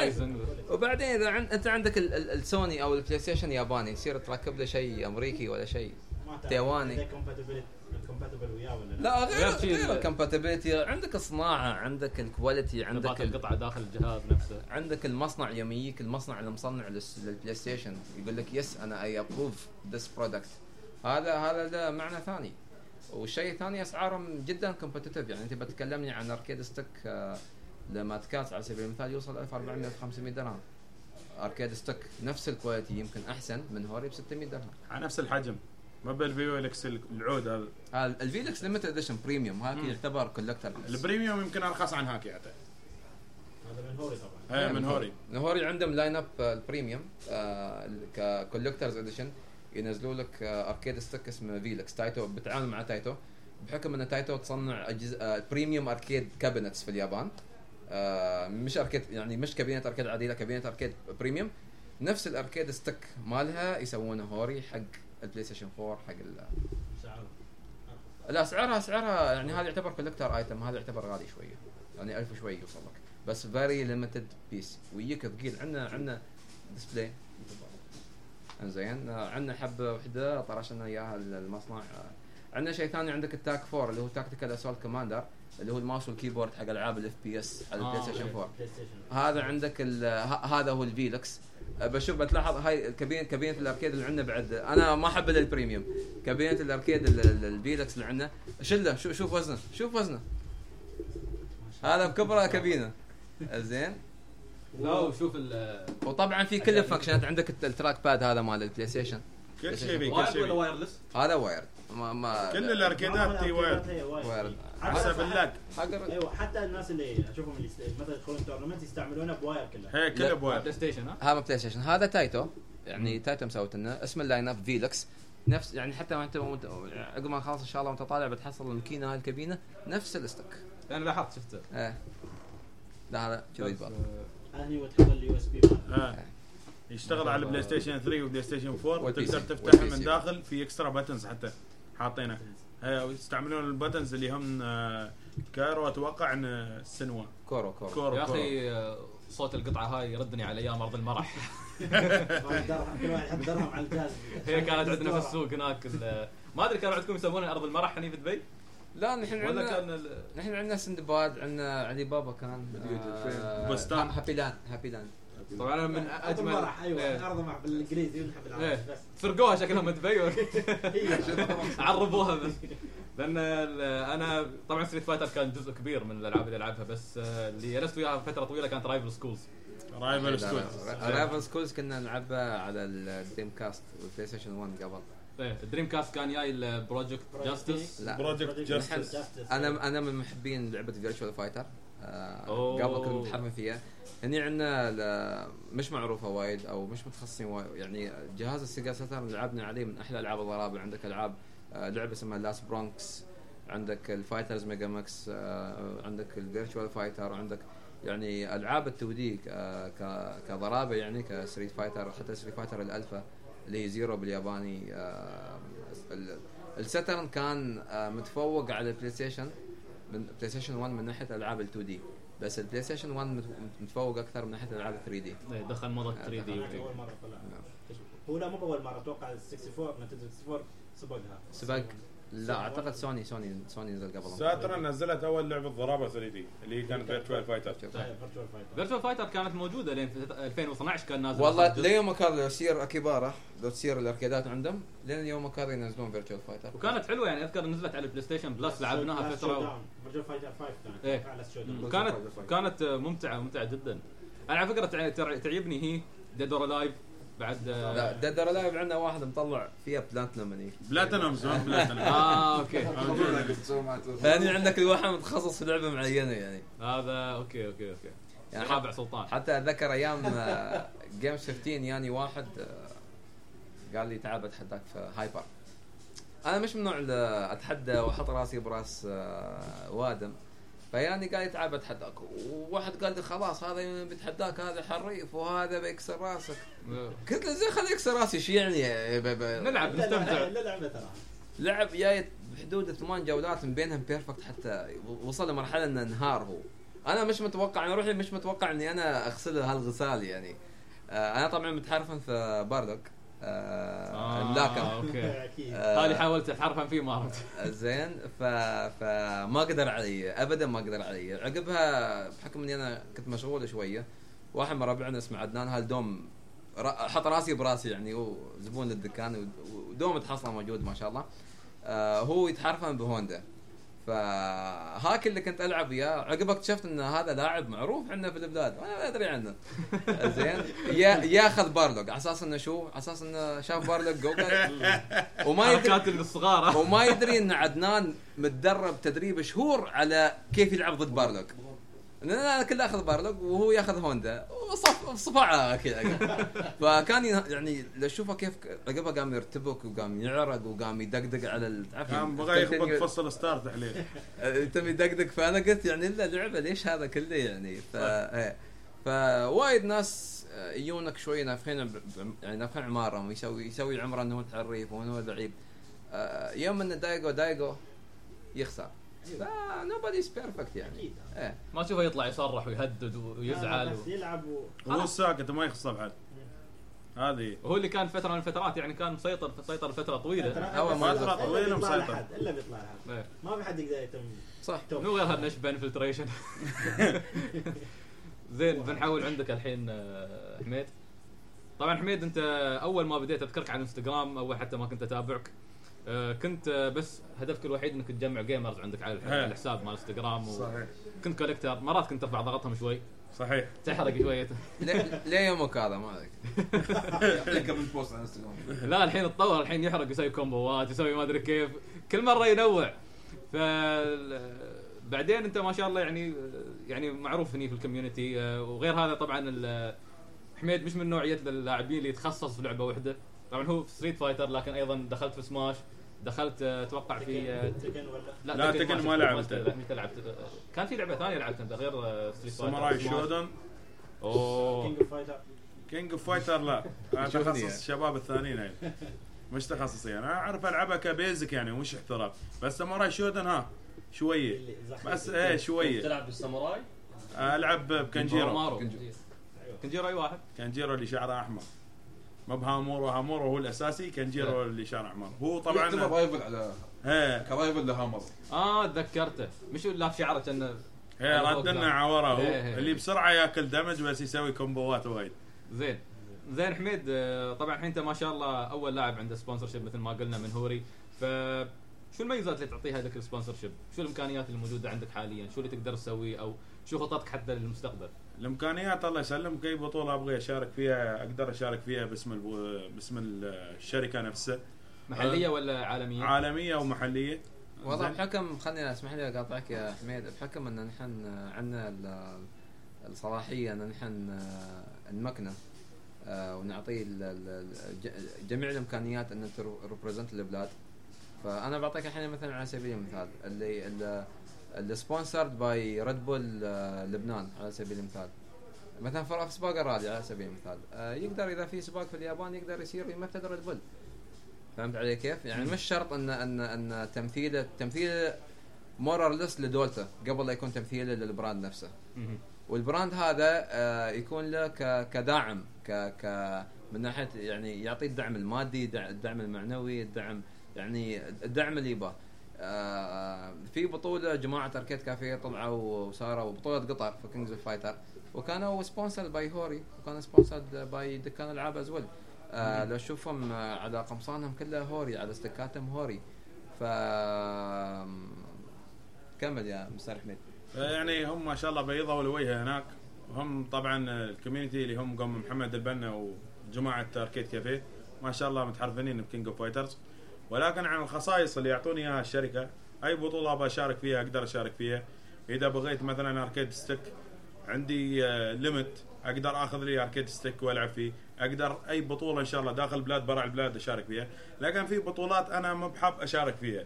وبعدين إذا عن أنت عندك ال- ال- السوني أو ال PlayStation ياباني يصير تركب له شيء أمريكي ولا شيء؟ ما تعرف تايواني. لا؟ لا غير غير ال compatibility عندك الصناعه عندك ال quality عندك عندك ال- القطعه داخل الجهاز نفسه. عندك المصنع يوم يجيك المصنع المصنع لل PlayStation يقول لك yes أنا I approve this product هذا هذا له معنى ثاني. والشيء الثاني أسعارهم جدا competitive يعني أنت بتكلمني عن arcade stick آه، ل Mad Catz على سبيل المثال يوصل 1400 500 درهم. arcade stick نفس ال quality يمكن أحسن من Hori ب 600 درهم. على نفس الحجم. ما بال Viewlix العود هذا. ال Viewlix limited edition premium هذا مم. يعتبر collector ال premium يمكن أرخص عن هاكي حتى. هذا من Hori طبعا. إيه من هوري. هوري عندهم lineup ال premium ك collectors edition ينزلوا لك آه، arcade stick اسمه Vewlix Taito بتعامل مع Taito بحكم إن Taito تصنع أجهزة premium arcade cabinets في اليابان. آه، مش arcade يعني مش cabinet arcade عادية لا cabinet arcade premium نفس ال arcade stick مالها يسوونه Hori حق ال PlayStation 4 حق ال سعره. لا سعرها سعرها يعني هذا يعتبر collector item هذا يعتبر غالي شوية. يعني 1000 شوي يوصل لك. بس very limited piece ويجيك ثقيل. عندنا عندنا display انزين عندنا حبه وحدة طرشنا إياها المصنع. عندنا شيء ثاني عندك ال TAC 4 اللي هو Tactical Assault Commander اللي هو ال mouse وال keyboard حق ألعاب ال FPS على ال Play آه، Station 4 PlayStation هذا عندك هذا هو ال Vewlix أه، بشوف بتلاحظ هاي كابينه كابينة ال arcade اللي عندنا بعد. أنا ما أحب الا ال premium كابينة ال arcade ال- ال- ال Vewlix اللي عندنا. شله شوف شوف وزنه شوف وزنه. هذا بكبره كابينة. زين. لا وشوف ال وطبعا في كل ال functionات عندك الت- ال trackpad هذا مال ال PlayStation كل شيء فيه كل wired شيء wireless؟ هذا wired ما ما كل لا. ال arcadeات تي wired wired. حسب اللك حق أيوه حتى الناس اللي أشوفهم اللي مثلا يدخلون tournament يستعملونه ب wire كلها هي كلها لا. ب wired PlayStation ها؟ هذا PlayStation هذا Taito. يعني Taito مسوت لنا. اسم ال lineup Vewlix نفس يعني حتى ما انت وانت- عقب ما خلاص إن شاء الله وأنت طالع بتحصل الماكينة هاي الكابينة نفس ال stick أنا لاحظت شفته. إيه. لا هذا شوي تحط ال USB. يشتغل على ال PlayStation 3 و PlayStation 4 وال P تقدر C. تفتحه من. داخل في extra buttons حتى حاطينه. آه، ويستعملون ال buttons اللي هم آه، كايرو أتوقع إن آه، سنوا. كورو كورو. كورو يا أخي آه، صوت القطعة هاي يردني على أيام أرض المرح. (laughs) درهم كل واحد يحط درهم على الجهاز. هي كانت عندنا في السوق هناك ال- ما أدري كانوا عندكم يسمونها أرض المرح هني في دبي؟ لا نحن ولا عندنا كان ال- نحن عندنا سندباد عندنا علي بابا كان آه، بستان. Happy Land Happy Land طبعا أنا من اجمل المرح أيوه إيه. أرض المرح بالإنجليزي ونحب إيه. العربي بس. سرقوها شكلها من دبي هي عربوها بس. لأن أنا طبعا Street Fighter كان جزء كبير من الألعاب اللي ألعبها بس اللي جلست وياها فترة طويلة كانت Rival Schools Rival ستود Rival Schools كنا نلعبها على ال Dreamcast وال PlayStation 1 قبل. إيه ال Dreamcast كان جاي البروجكت جاستس لا. Project Justice أنا أنا من محبين لعبة Virtua Fighter أوه. قبل كنت متحرم فيها. هني عندنا مش معروفة وايد أو مش متخصصين وايد. يعني جهاز ال Sega Saturn لعبنا عليه من أحلى ألعاب الضرابه عندك ألعاب آه، لعبة اسمها Last Bronx عندك ال Fighters Megamix آه، عندك ال Virtua Fighter عندك يعني ألعاب ال 2D كضرابه يعني ك Street Fighter حتى Street Fighter ال Alpha. اللي هي Zero بالياباني آه، ال- ال Saturn كان آه، متفوق على ال PlayStation من PlayStation 1 من ناحية ألعاب ال 2D بس ال PlayStation 1 مت- متفوق أكثر من ناحية ألعاب ال 3D إيه، دخل موضه 3D أول مرة طلع. هو لا مو بأول مرة أتوقع ال 64 Nintendo 64 سبقها. سبق. لا أعتقد Sony Sony Sony نزل قبل Saturn نزلت أول لعبة ضرابة 3D اللي هي كانت Virtua Fighter فيرتشوال فايتر كانت موجودة لين في 2012 كان نازل والله جزء. ليوم كان لو تصير اكيبارا لو تصير الأركيدات عندهم لين يوم كان ينزلون فيرتشوال فايتر وكانت حلوة يعني أذكر نزلت على البلاي ستيشن بلس لعبناها فتره فيرتشوال فايتر 5 كانت. إيه. وكانت كانت ممتعة ممتعة جدا. أنا على فكرة تع- تع- تعجبني هي ديد اور لايف بعد آه، لا ديدر لايف عندنا واحد مطلع فيها بلاتنم هني. بلاتينوم زون (laughs) بلاتينوم. آه أوكي (laughs) فهني عندك الواحد متخصص في لعبة معينة يعني. هذا أوكي أوكي أوكي. يعني رابع سلطان حتى أتذكر أيام Game 15 يعني واحد آه، قال لي تعال بتحداك في Hyper أنا مش من النوع اللي أتحدى وأحط راسي براس آه، وادم. فيعني قال لي تعال بتحداك. وواحد قال لي خلاص هذا بيتحداك هذا حريف وهذا بيكسر راسك. قلت له زين خليه يكسر راسي شو يعني؟ ب- ب- نلعب نستمتع. ترى. لعب جاي بحدود ثمان جولات من بينهم perfect حتى وصل لمرحلة إنه انهار هو. أنا مش متوقع أنا روحي مش متوقع إني أنا اغسله هالغسال يعني. آه أنا طبعا متحرفن في باردوك. آه الملاكم أوكي. (laughs) أكيد. آه، هذه حاولت اتحرفن فيه ما عرفت (laughs) زين ف... فما قدر علي ابدا ما قدر علي عقبها بحكم إني أنا كنت مشغول شوية واحد من ربعنا اسمه عدنان هالدوم حط راسي براسي يعني هو زبون للدكان ود- ودوم تحصله موجود ما شاء الله. آه هو يتحرفن بهوندا. فهاك اللي كنت ألعب وياه. عقبها اكتشفت إن هذا لاعب معروف عندنا في البلاد. وأنا ما أدري عنه. زين. يا- ياخذ بارلوج على أساس إنه شو؟ على أساس إنه شاف بارلوج جوجل (laughs) وما يدري الصغار وما يدري إن عدنان متدرب تدريب شهور على كيف يلعب ضد بارلوك. أنا كله أخذ بارلوك وهو يأخذ هوندا. وصف صفعه كذا. (laughs) فكان يعني لو تشوفه كيف عقبها قام يرتبك وقام يعرق وقام يدقدق على كان بغى يخبط فصل start عليه (laughs) تم يدقدق. فأنا قلت يعني الا لعبة ليش هذا كله يعني؟ ف إيه. فوايد ناس آه، يجونك شوي نافخين يعني نافخين عمارهم. يسوي يسوي عمرة إنه هو حريف وإنه هو لعيب. آه، يوم انه Daigo Daigo يخسر. ف nobody's perfect يعني. أكيد. إيه. ما تشوفه يطلع يصرح ويهدد ويزعل بس يلعب و... هو الساكت وما يخص بعد هذه. وهو اللي كان فترة من الفترات يعني كان مسيطر مسيطر فترة طويلة. أول ما فترة إلا طويلة بيطلع مسيطر. إلا بيطلع لحد. إيه. ما في حد يقدر يتم. صح. مو غير هالنشبه Infiltration (laughs) زين بنحول عندك الحين آه، حميد. طبعا حميد أنت أول ما بديت أذكرك على الإنستغرام أول حتى ما كنت أتابعك. آه، كنت آه، بس هدفك الوحيد إنك تجمع gamers عندك على الح-. على الحساب مال انستغرام صحيح. وكنت collector مرات كنت ترفع ضغطهم شوي. صحيح. تحرق شوية (laughs) ليه يومك هذا؟ ما عليك يعطيك قبل post على انستغرام (laughs) لا الحين اتطور الحين يحرق يسوي combo ات يسوي ما أدري كيف. كل مرة ينوع. ف بعدين أنت ما شاء الله يعني يعني معروف هني في ال community آه، وغير هذا طبعا حميد مش من نوعية اللاعبين اللي يتخصص في لعبة واحدة؟ طبعا هو في ستريت فايتر لكن أيضا دخلت في سماش دخلت آه، أتوقع في آه، تكن ولا؟ لا، تكن ما لعبته. لا متى لعبت؟ آه، كان في لعبة ثانية لعبتها أنت غير آه، ستريت فايتر ساموراي. شودن أوه. كينج of Fighter. King of Fighter لا. أنا تخصص يعني. الشباب الثانيين هاي مش تخصصي أنا أعرف ألعبها ك basic يعني ومش احتراف بس ساموراي شودن ها شوية. بس إيه شوية. تلعب بالساموراي؟ ألعب بكنجيرو. كنجيرو أي واحد؟ كنجيرو اللي شعره أحمر. ما بهامورو هامورو هو الأساسي كنجيرو اللي شعره احمر هو طبعا طبعا rival على إيه ك rival لهامر آه تذكرته مش لا في شعره كان هي على فوق ردنا كان. عورة هو إيه، إيه. اللي بسرعة ياكل damage بس يسوي combo ات وايد زين زين حميد آه، طبعا الحين انت ما شاء الله أول لاعب عنده sponsorship مثل ما قلنا من هوري ف شو الميزات اللي تعطيها لك ال sponsorship؟ شو الإمكانيات اللي موجوده عندك حاليا؟ شو اللي تقدر تسويه أو شو خططك حتى للمستقبل؟ الإمكانيات الله يسلمك. أي بطولة أبغى أشارك فيها أقدر أشارك فيها باسم الب- باسم الشركة نفسها. محلية ولا عالمية؟ عالمية ومحليه والله. بحكم خليني أسمح لي أقاطعك يا حميد. بحكم إن نحن عندنا ال- الصلاحية إن نحن نمكنه آه، ونعطيه جميع الإمكانيات إن تريبريزنت البلاد. فأنا بعطيك الحين مثلا على سبيل المثال اللي ال- اللي sponsored by ريد بول لبنان على سبيل المثال. مثلا في سباق الرالي على سبيل المثال. آه، يقدر إذا في سباق في اليابان يقدر يصير يمثل ريد بول فهمت علي كيف؟ يعني مش شرط ان ان إن تمثيله تمثيله مورالس لدولته قبل لا يكون تمثيله لل brand نفسه. وال brand هذا آه، يكون له كداعم ك ك من ناحية يعني يعطي الدعم المادي دع- الدعم المعنوي الدعم يعني الدعم اللي يباه في بطولة جماعة أركيد كافيه طلعوا وصاروا بطولة قطر في كينجز اوف فايتر وكانوا sponsor by هوري وكانوا sponsor by دكان العاب as well آه لو تشوفهم آه، على قمصانهم كلها هوري على stick اتهم هوري ف كمل يا مستر حميد يعني هم ما شاء الله بيضوا الوجه هناك. هم طبعا ال community اللي هم قوم محمد البنا وجماعة أركيد كافيه ما شاء الله محترفين بكينج أوف فايترز. ولكن عن الخصائص اللي يعطوني إياها الشركة أي بطولة أبغى أشارك فيها أقدر أشارك فيها. إذا بغيت مثلا arcade stick عندي limit أقدر آخذ لي arcade stick وألعب فيه. أقدر أي بطولة إن شاء الله داخل البلاد برا البلاد أشارك فيها. لكن في بطولات أنا ما بحب أشارك فيها.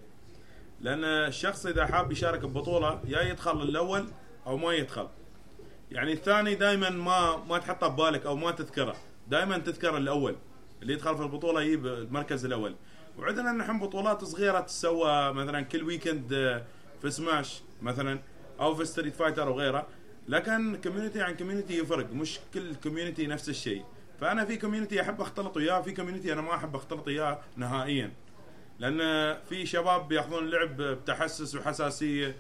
لأن الشخص إذا حاب يشارك ببطولة يا يدخل الأول أو ما يدخل. يعني الثاني دائما ما ما تحطه ببالك أو ما تذكره. دائما تذكر الأول. اللي يدخل في البطولة يجيب المركز الأول. وعندنا نحن بطولات صغيرة تسوى مثلا كل weekend آه، في سماش مثلا أو في ستريت فايتر وغيره. لكن community عن community يفرق مش كل community نفس الشيء. فأنا في community أحب أختلط وياه في community أنا ما أحب أختلط وياه نهائيا. لأن في شباب بيأخذون اللعب بتحسس وحساسية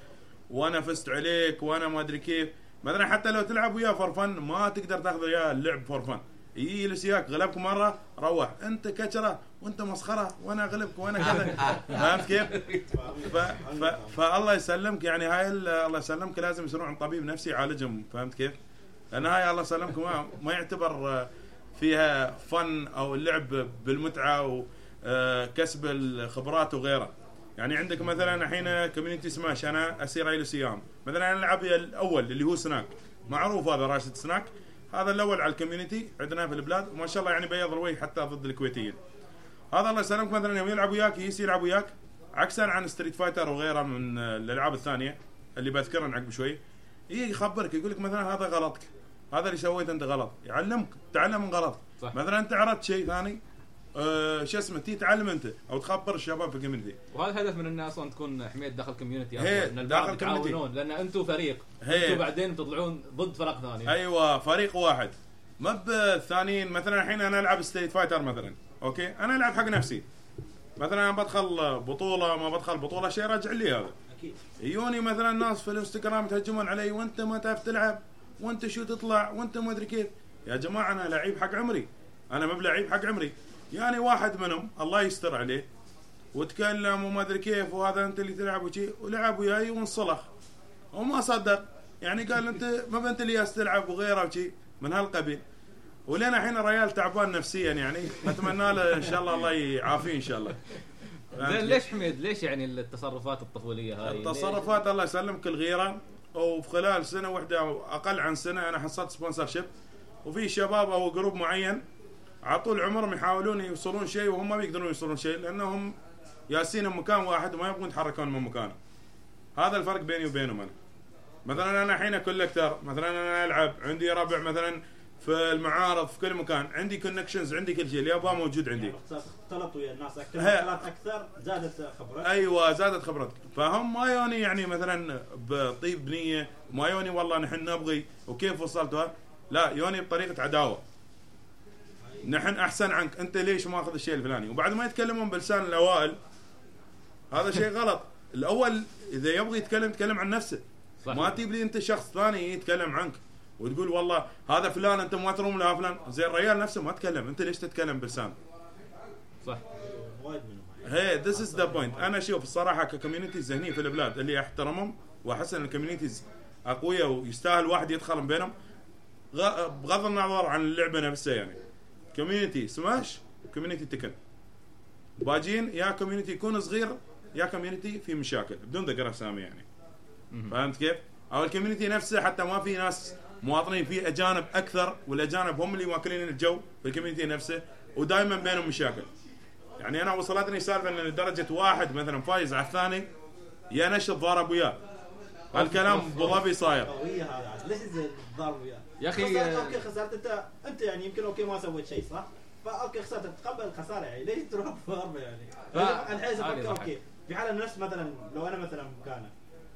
وأنا فزت عليك وأنا ما أدري كيف. مثلا حتى لو تلعب وياه for fun ما تقدر تأخذ وياه اللعب for fun يجلس وياك غلبك مرة روح. أنت كشره وأنت مسخرة وأنا اغلبك وأنا كذا. (laughs) فهمت كيف؟ ف... ف... فالله يسلمك يعني هاي ال- الله يسلمك لازم يصيرون عند طبيب نفسي يعالجهم. فهمت كيف؟ لأن هاي الله يسلمك ما, ما يعتبر آه، فيها fun أو اللعب بالمتعة وكسب الخبرات وغيره يعني عندك مثلا الحين community سماش أنا أسير أي سي أم مثلا أنا ألعب الأول اللي هو سناك. معروف هذا راشد سناك. هذا الأول على ال community عندنا في البلاد وما شاء الله يعني بيض الوجه حتى ضد الكويتيين. هذا الله يسلمك مثلا يوم يلعب وياك يجي يلعب وياك عكسا عن ستريت فايتر وغيره من الألعاب الثانية اللي بذكرهم عقب شوي يجي يخبرك يقول لك مثلا هذا غلطك هذا اللي سويته أنت غلط يعلمك تعلم من غلطك. صح. مثلا أنت عرضت شيء ثاني آه شو اسمه تي تعلم أنت أو تخبر الشباب في ال community وهذا الهدف من الناس أصلا تكون حميد داخل community إن داخل. يتعاونون. لأن أنتم فريق هي. أنتم بعدين بتطلعون ضد فرق ثانية أيوه فريق واحد. ما بالثانيين مثلا الحين أنا ألعب ستريت فايتر مثلا أوكي؟ أنا ألعب حق نفسي. مثلا أنا بدخل بطولة ما بدخل بطولة شيء راجع لي هذا. أكيد. يجوني مثلا ناس في الإنستغرام يتهجمون علي وأنت ما تعرف تلعب وأنت شو تطلع وأنت ما أدري كيف. يا جماعة أنا لعيب حق عمري. أنا ما بلعيب حق عمري. يعني واحد منهم الله يستر عليه وتكلم وما أدري كيف وهذا أنت اللي تلعب وشي ولعب وياي وانصلخ. وما صدق. يعني قال أنت ما انت اللي جالس تلعب وغيره وشي من هالقبيل. ولنا الحين الريال تعبان نفسيا يعني. أتمنى له إن شاء الله الله يعافيه إن شاء الله. زين؟ ليش حميد؟ ليش يعني التصرفات الطفولية هاي؟ التصرفات الله يسلمك الغيره وفي خلال سنة واحدة أو أقل عن سنة أنا حصلت sponsorship وفي شباب أو group معين على طول عمرهم يحاولون يوصلون شيء وهم ما بيقدرون يوصلون شيء لأنهم يالسين بمكان واحد وما يبغون يتحركون من مكانه. هذا الفرق بيني وبينهم أنا. مثلا أنا الحين collector مثلا أنا ألعب عندي ربع مثلا في المعارض في كل مكان عندي connections عندي كل شيء اللي ابغاه موجود عندي. يعني اختلط ويا الناس أكثر أكثر زادت خبرتك أيوه زادت خبرتك فهم ما يوني يعني مثلا بطيب نية ما يوني والله نحن نبغي وكيف وصلتوا لا يوني بطريقة عداوة. نحن أحسن عنك. أنت ليش ماخذ الشيء الفلاني؟ وبعد ما يتكلمون بلسان الأوائل هذا شيء غلط. الأول إذا يبغى يتكلم يتكلم عن نفسه. صح. ما تجيب لي أنت شخص ثاني يتكلم عنك وتقول والله هذا فلان أنت ما تروم له فلان. زي الرجال نفسه ما تكلم. أنت ليش تتكلم بلسان؟ صح. هي this is the point أنا أشوف الصراحة ك communities هني في البلاد اللي أحترمهم واحس إن ال communities أقوياء ويستاهل واحد يدخل بينهم. بغض النظر عن اللعبة نفسها يعني. community سماش و community تكن باجي يا community يكون صغير يا community في مشاكل. بدون ذكر أسامي يعني. فهمت كيف؟ أو ال community نفسه حتى ما في ناس مواطنين في أجانب أكثر والأجانب هم اللي واكلين الجو في ال community نفسه ودائما بينهم مشاكل. يعني أنا وصلتني سالفة إن لدرجة واحد مثلا فايز على الثاني يا نش ضارب وياه. هالكلام ابو ظبي صاير. قوية هذا الضرب وياه؟ يا أخي، خسرت آه، أوكي خسرت أنت أنت يعني يمكن أوكي ما سويت شيء صح؟ فأوكي خسرت تقبل الخساره يعني ليش تروح (laughs) بضربه يعني؟ ف- الحين هذه أفكر ضحك. أوكي في حاله نفس مثلا لو أنا مثلا مكانه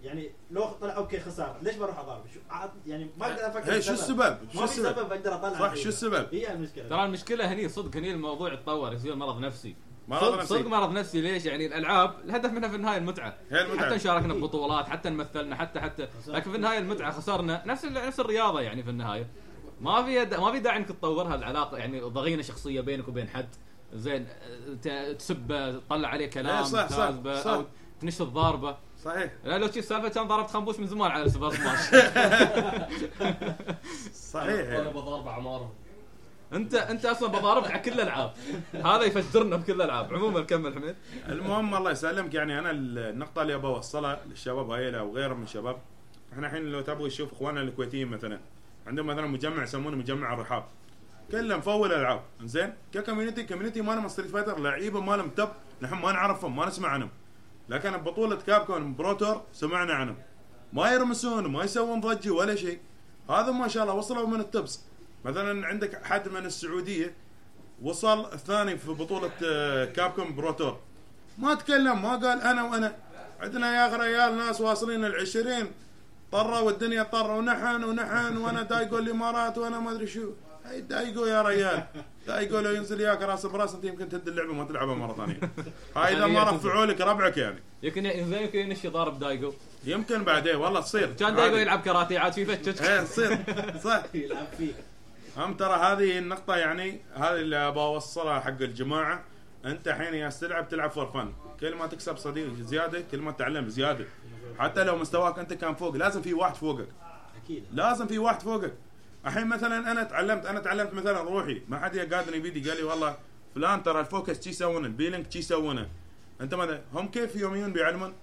يعني لو طلع أوكي خسارة ليش بروح أضرب؟ شو عاد يعني ما أقدر أفكر هي شو السبب؟ شو ما في السبب؟ سبب أقدر اطلع صح. شو السبب؟ هي المشكلة ترى المشكلة هني صدق هني الموضوع يتطور يصير مرض نفسي مرض صدق, نفسي. صدق مرض نفسي ليش يعني الألعاب الهدف منها في النهاية المتعة. هي المتعة. حتى شاركنا ببطولات حتى نمثلنا حتى حتى لكن في النهاية المتعة خسرنا نفس نفس الرياضة يعني في النهاية. ما في دا ما في داعي إنك تطورها العلاقة يعني ضغينة شخصية بينك وبين حد. زين ت- تسبه تطلع عليه كلام إيه صح، صح، تهازبه، صح. أو تنشط ضاربه صحيح. لا لو شي السالفه كان ضربت خنبوش من زمان على سوبر سماش (laughs) (laughs) صحيح. أنا بضرب اعمارهم انت انت أصلا بضاربك على كل الألعاب. هذا يفجرنا بكل الألعاب. عموما كمل حميد. المهم الله يسلمك يعني أنا النقطة اللي أبغى أوصلها للشباب هاي أو غيرهم من الشباب إحنا الحين لو تبغى تشوف إخواننا الكويتيين مثلا عندهم مثلا مجمع يسمونه مجمع الرحاب. كله مفول العاب زين ك community community مالهم ستريت فايتر لعيبة مالهم top نحن ما نعرفهم ما نسمع عنهم. لكن ببطولة كابكوم Pro Tour سمعنا عنهم. ما يرمسون ما يسوون ضجة ولا شيء. هذا ما شاء الله وصلوا من التبس مثلا عندك حد من السعودية وصل الثاني في بطولة آه، كابكوم Pro Tour ما تكلم ما قال أنا وأنا. عندنا يا أخي ريال ناس واصلين العشرين. طروا والدنيا طر ونحن ونحن وأنا دايجو الإمارات وأنا ما أدري شو. هاي دايجو يا ريال. دايجو لو ينزل ياك راس براس أنت يمكن تهد اللعبة وما تلعبها مرة ثانية. هاي إذا ما رفعوا لك ربعك يعني. يمكن زين يمكن ينشي ضارب دايجو يمكن بعدين والله تصير. كان دايجو عادي. يلعب كاراتيه عاد في فتشك إيه تصير. (laughs) صح. يلعب فيك هم ترى هذه النقطة يعني هذه اللي أبغى أوصلها حق الجماعة. أنت الحين يا تلعب تلعب for fun كل ما تكسب صديق زيادة كل ما تتعلم زيادة. حتى لو مستواك أنت كان فوق لازم في واحد فوقك. أكيد. لازم في واحد فوقك. الحين مثلا أنا تعلمت أنا تعلمت مثلا روحي. ما حد قادني بيدي. قال لي والله فلان ترى ال focus شي يسوونه ال bullying شي يسوونه. أنت ما هم كيف يوميون بيعلمون؟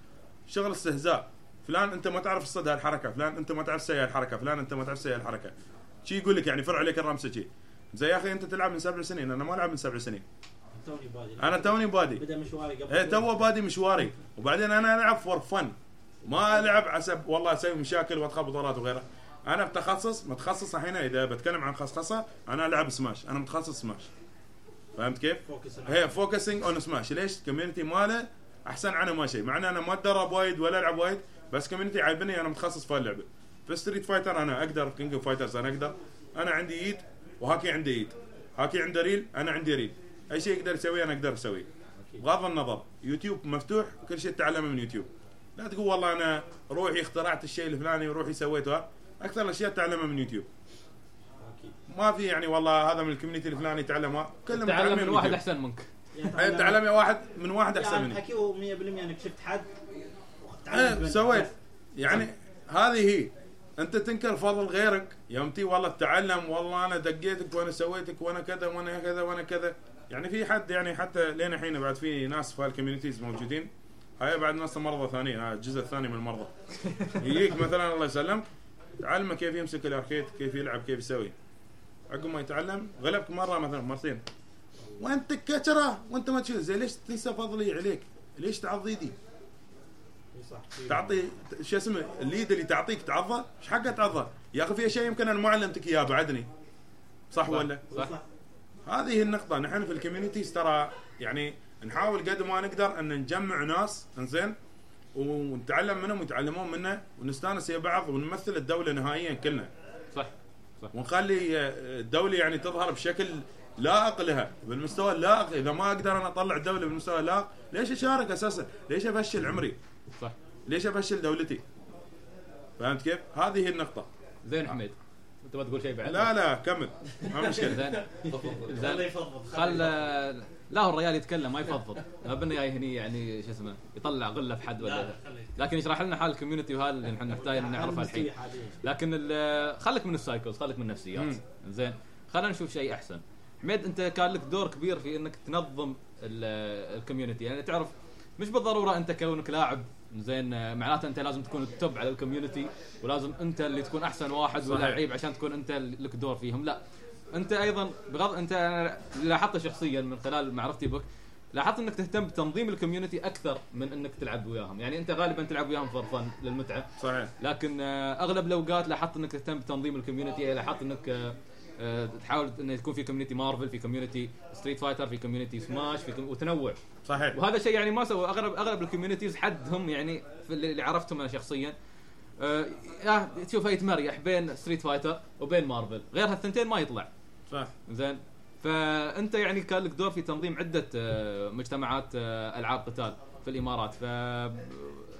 شغل استهزاء. فلان أنت ما تعرف تصد هالحركه فلان أنت ما تعرف تسوي هالحركه فلان أنت ما تعرف تسوي هالحركه شي يقول لك يعني فرع عليك الرمسة شي. زي يا أخي أنت تلعب من سبع سنين أنا ما ألعب من سبع سنين. توني بادي. أنا توني بادي. بدأ مشواري قبل إيه تو بادي مشواري. وبعدين أنا ألعب for fun ما ألعب عسب والله أسوي مشاكل وادخل بطولات وغيره. أنا بتخصص متخصص الحين إذا بتكلم عن خصخصة أنا ألعب سماش. أنا متخصص سماش. فهمت كيف؟ هي focusing on سماش ليش؟ ال community ماله أحسن عنه ما شيء. مع إن أنا ما أتدرب وايد ولا ألعب وايد بس community عايبني أنا متخصص في اللعبه في ستريت فايتر أنا أقدر في كينج اوف فايترز أنا أقدر. أنا عندي إيد وهاكي عنده إيد. هاكي عنده ريل أنا عندي ريل. أي شيء يقدر يسويه أنا أقدر أسويه. بغض النظر يوتيوب مفتوح كل شيء تتعلمه من يوتيوب. لا تقول والله أنا روحي اخترعت الشيء الفلاني وروحي سويته. أكثر الأشياء تتعلمها من يوتيوب. ما في يعني والله هذا من ال community الفلاني تعلمها كلهم تعلم من واحد. أحسن منك. إيه، تعلم. يا واحد من واحد أحسن يعني مني. حكي 100% إنك شفت حد. تعلمت سويت. يعني هذه هي. أنت تنكر فضل غيرك. يوم تي والله تتعلم والله أنا دقيتك وأنا سويتك وأنا كذا وأنا كذا وأنا كذا. يعني في حد يعني حتى لين الحين بعد في ناس في هال communities موجودين. هاي بعد ناس مرضى ثانيين. هاي الجزء الثاني من المرضى. (laughs) يجيك مثلا الله يسلمك تعلمه كيف يمسك ال arcade كيف يلعب كيف يسوي. عقب ما يتعلم غلبك مرة مثلا مرتين. وأنت كتره وأنت ما تشوف. زي ليش تنسى فضلي عليك؟ ليش تعض ايدي إي صح. تعطي شو اسمه اليد اللي تعطيك تعضه إيش حقه تعضه؟ يا أخي في اشياء يمكن أنا ما علمتك اياها بعدني صح. ولا؟ صح. صح. هذه النقطة. نحن في ال communities ترى يعني نحاول قد ما نقدر أن نجمع ناس إنزين ونتعلم منهم ويتعلمون منا ونستانس ويا بعض ونمثل الدولة نهائيا كلنا. صح. ونخلي آه، الدولة يعني تظهر بشكل لائق لها بالمستوى اللائق. إذا ما أقدر أنا أطلع الدولة بالمستوى اللائق ليش أشارك أساسا؟ ليش أفشل عمري؟ صح. ليش أفشل دولتي؟ فهمت كيف؟ هذه هي النقطة. زين حميد أنت ما تقول شيء بعد. لا لا كمل. ما مشكلة. (laughs) زين. خله زين. يفضفض خل لا هو الرجال يتكلم ما يفضفض ما بنا جاي هني يعني شو اسمه يطلع غلة في حد لا ولا لا خله لكن يشرح لنا حال ال community وهذا اللي نحن نحتاج نعرفها الحين. لكن ال- خليك من ال cycles خليك من النفسيات. زين. خلينا نشوف شيء أحسن. حميد أنت كان لك دور كبير في إنك تنظم ال- ال community. يعني تعرف مش بالضرورة أنت كونك لاعب زين معناته انت لازم تكون ال top على ال community ولازم انت اللي تكون أحسن واحد. ولعيب عشان تكون انت لك دور فيهم. لا انت أيضا بغض انت أنا لاحظت شخصيا من خلال معرفتي بك لاحظت إنك تهتم بتنظيم ال community أكثر من إنك تلعب وياهم. يعني أنت غالبا تلعب وياهم for fun للمتعة. صحيح. لكن آه، أغلب الأوقات لاحظت إنك تهتم بتنظيم ال community لاحظت إنك آه، تحاول إنه يكون في community مارفل في community ستريت فايتر في community سماش في وتنوع. صحيح. وهذا شيء يعني ما سوى اغلب اغلب ال communities حدهم يعني في اللي عرفتهم أنا شخصيا. آه آه، تشوفه يتمريح بين ستريت فايتر وبين مارفل غير هالثنتين ما يطلع. صح. زين. فأنت يعني كان لك دور في تنظيم عدة آه، مجتمعات آه، ألعاب قتال في الإمارات. ف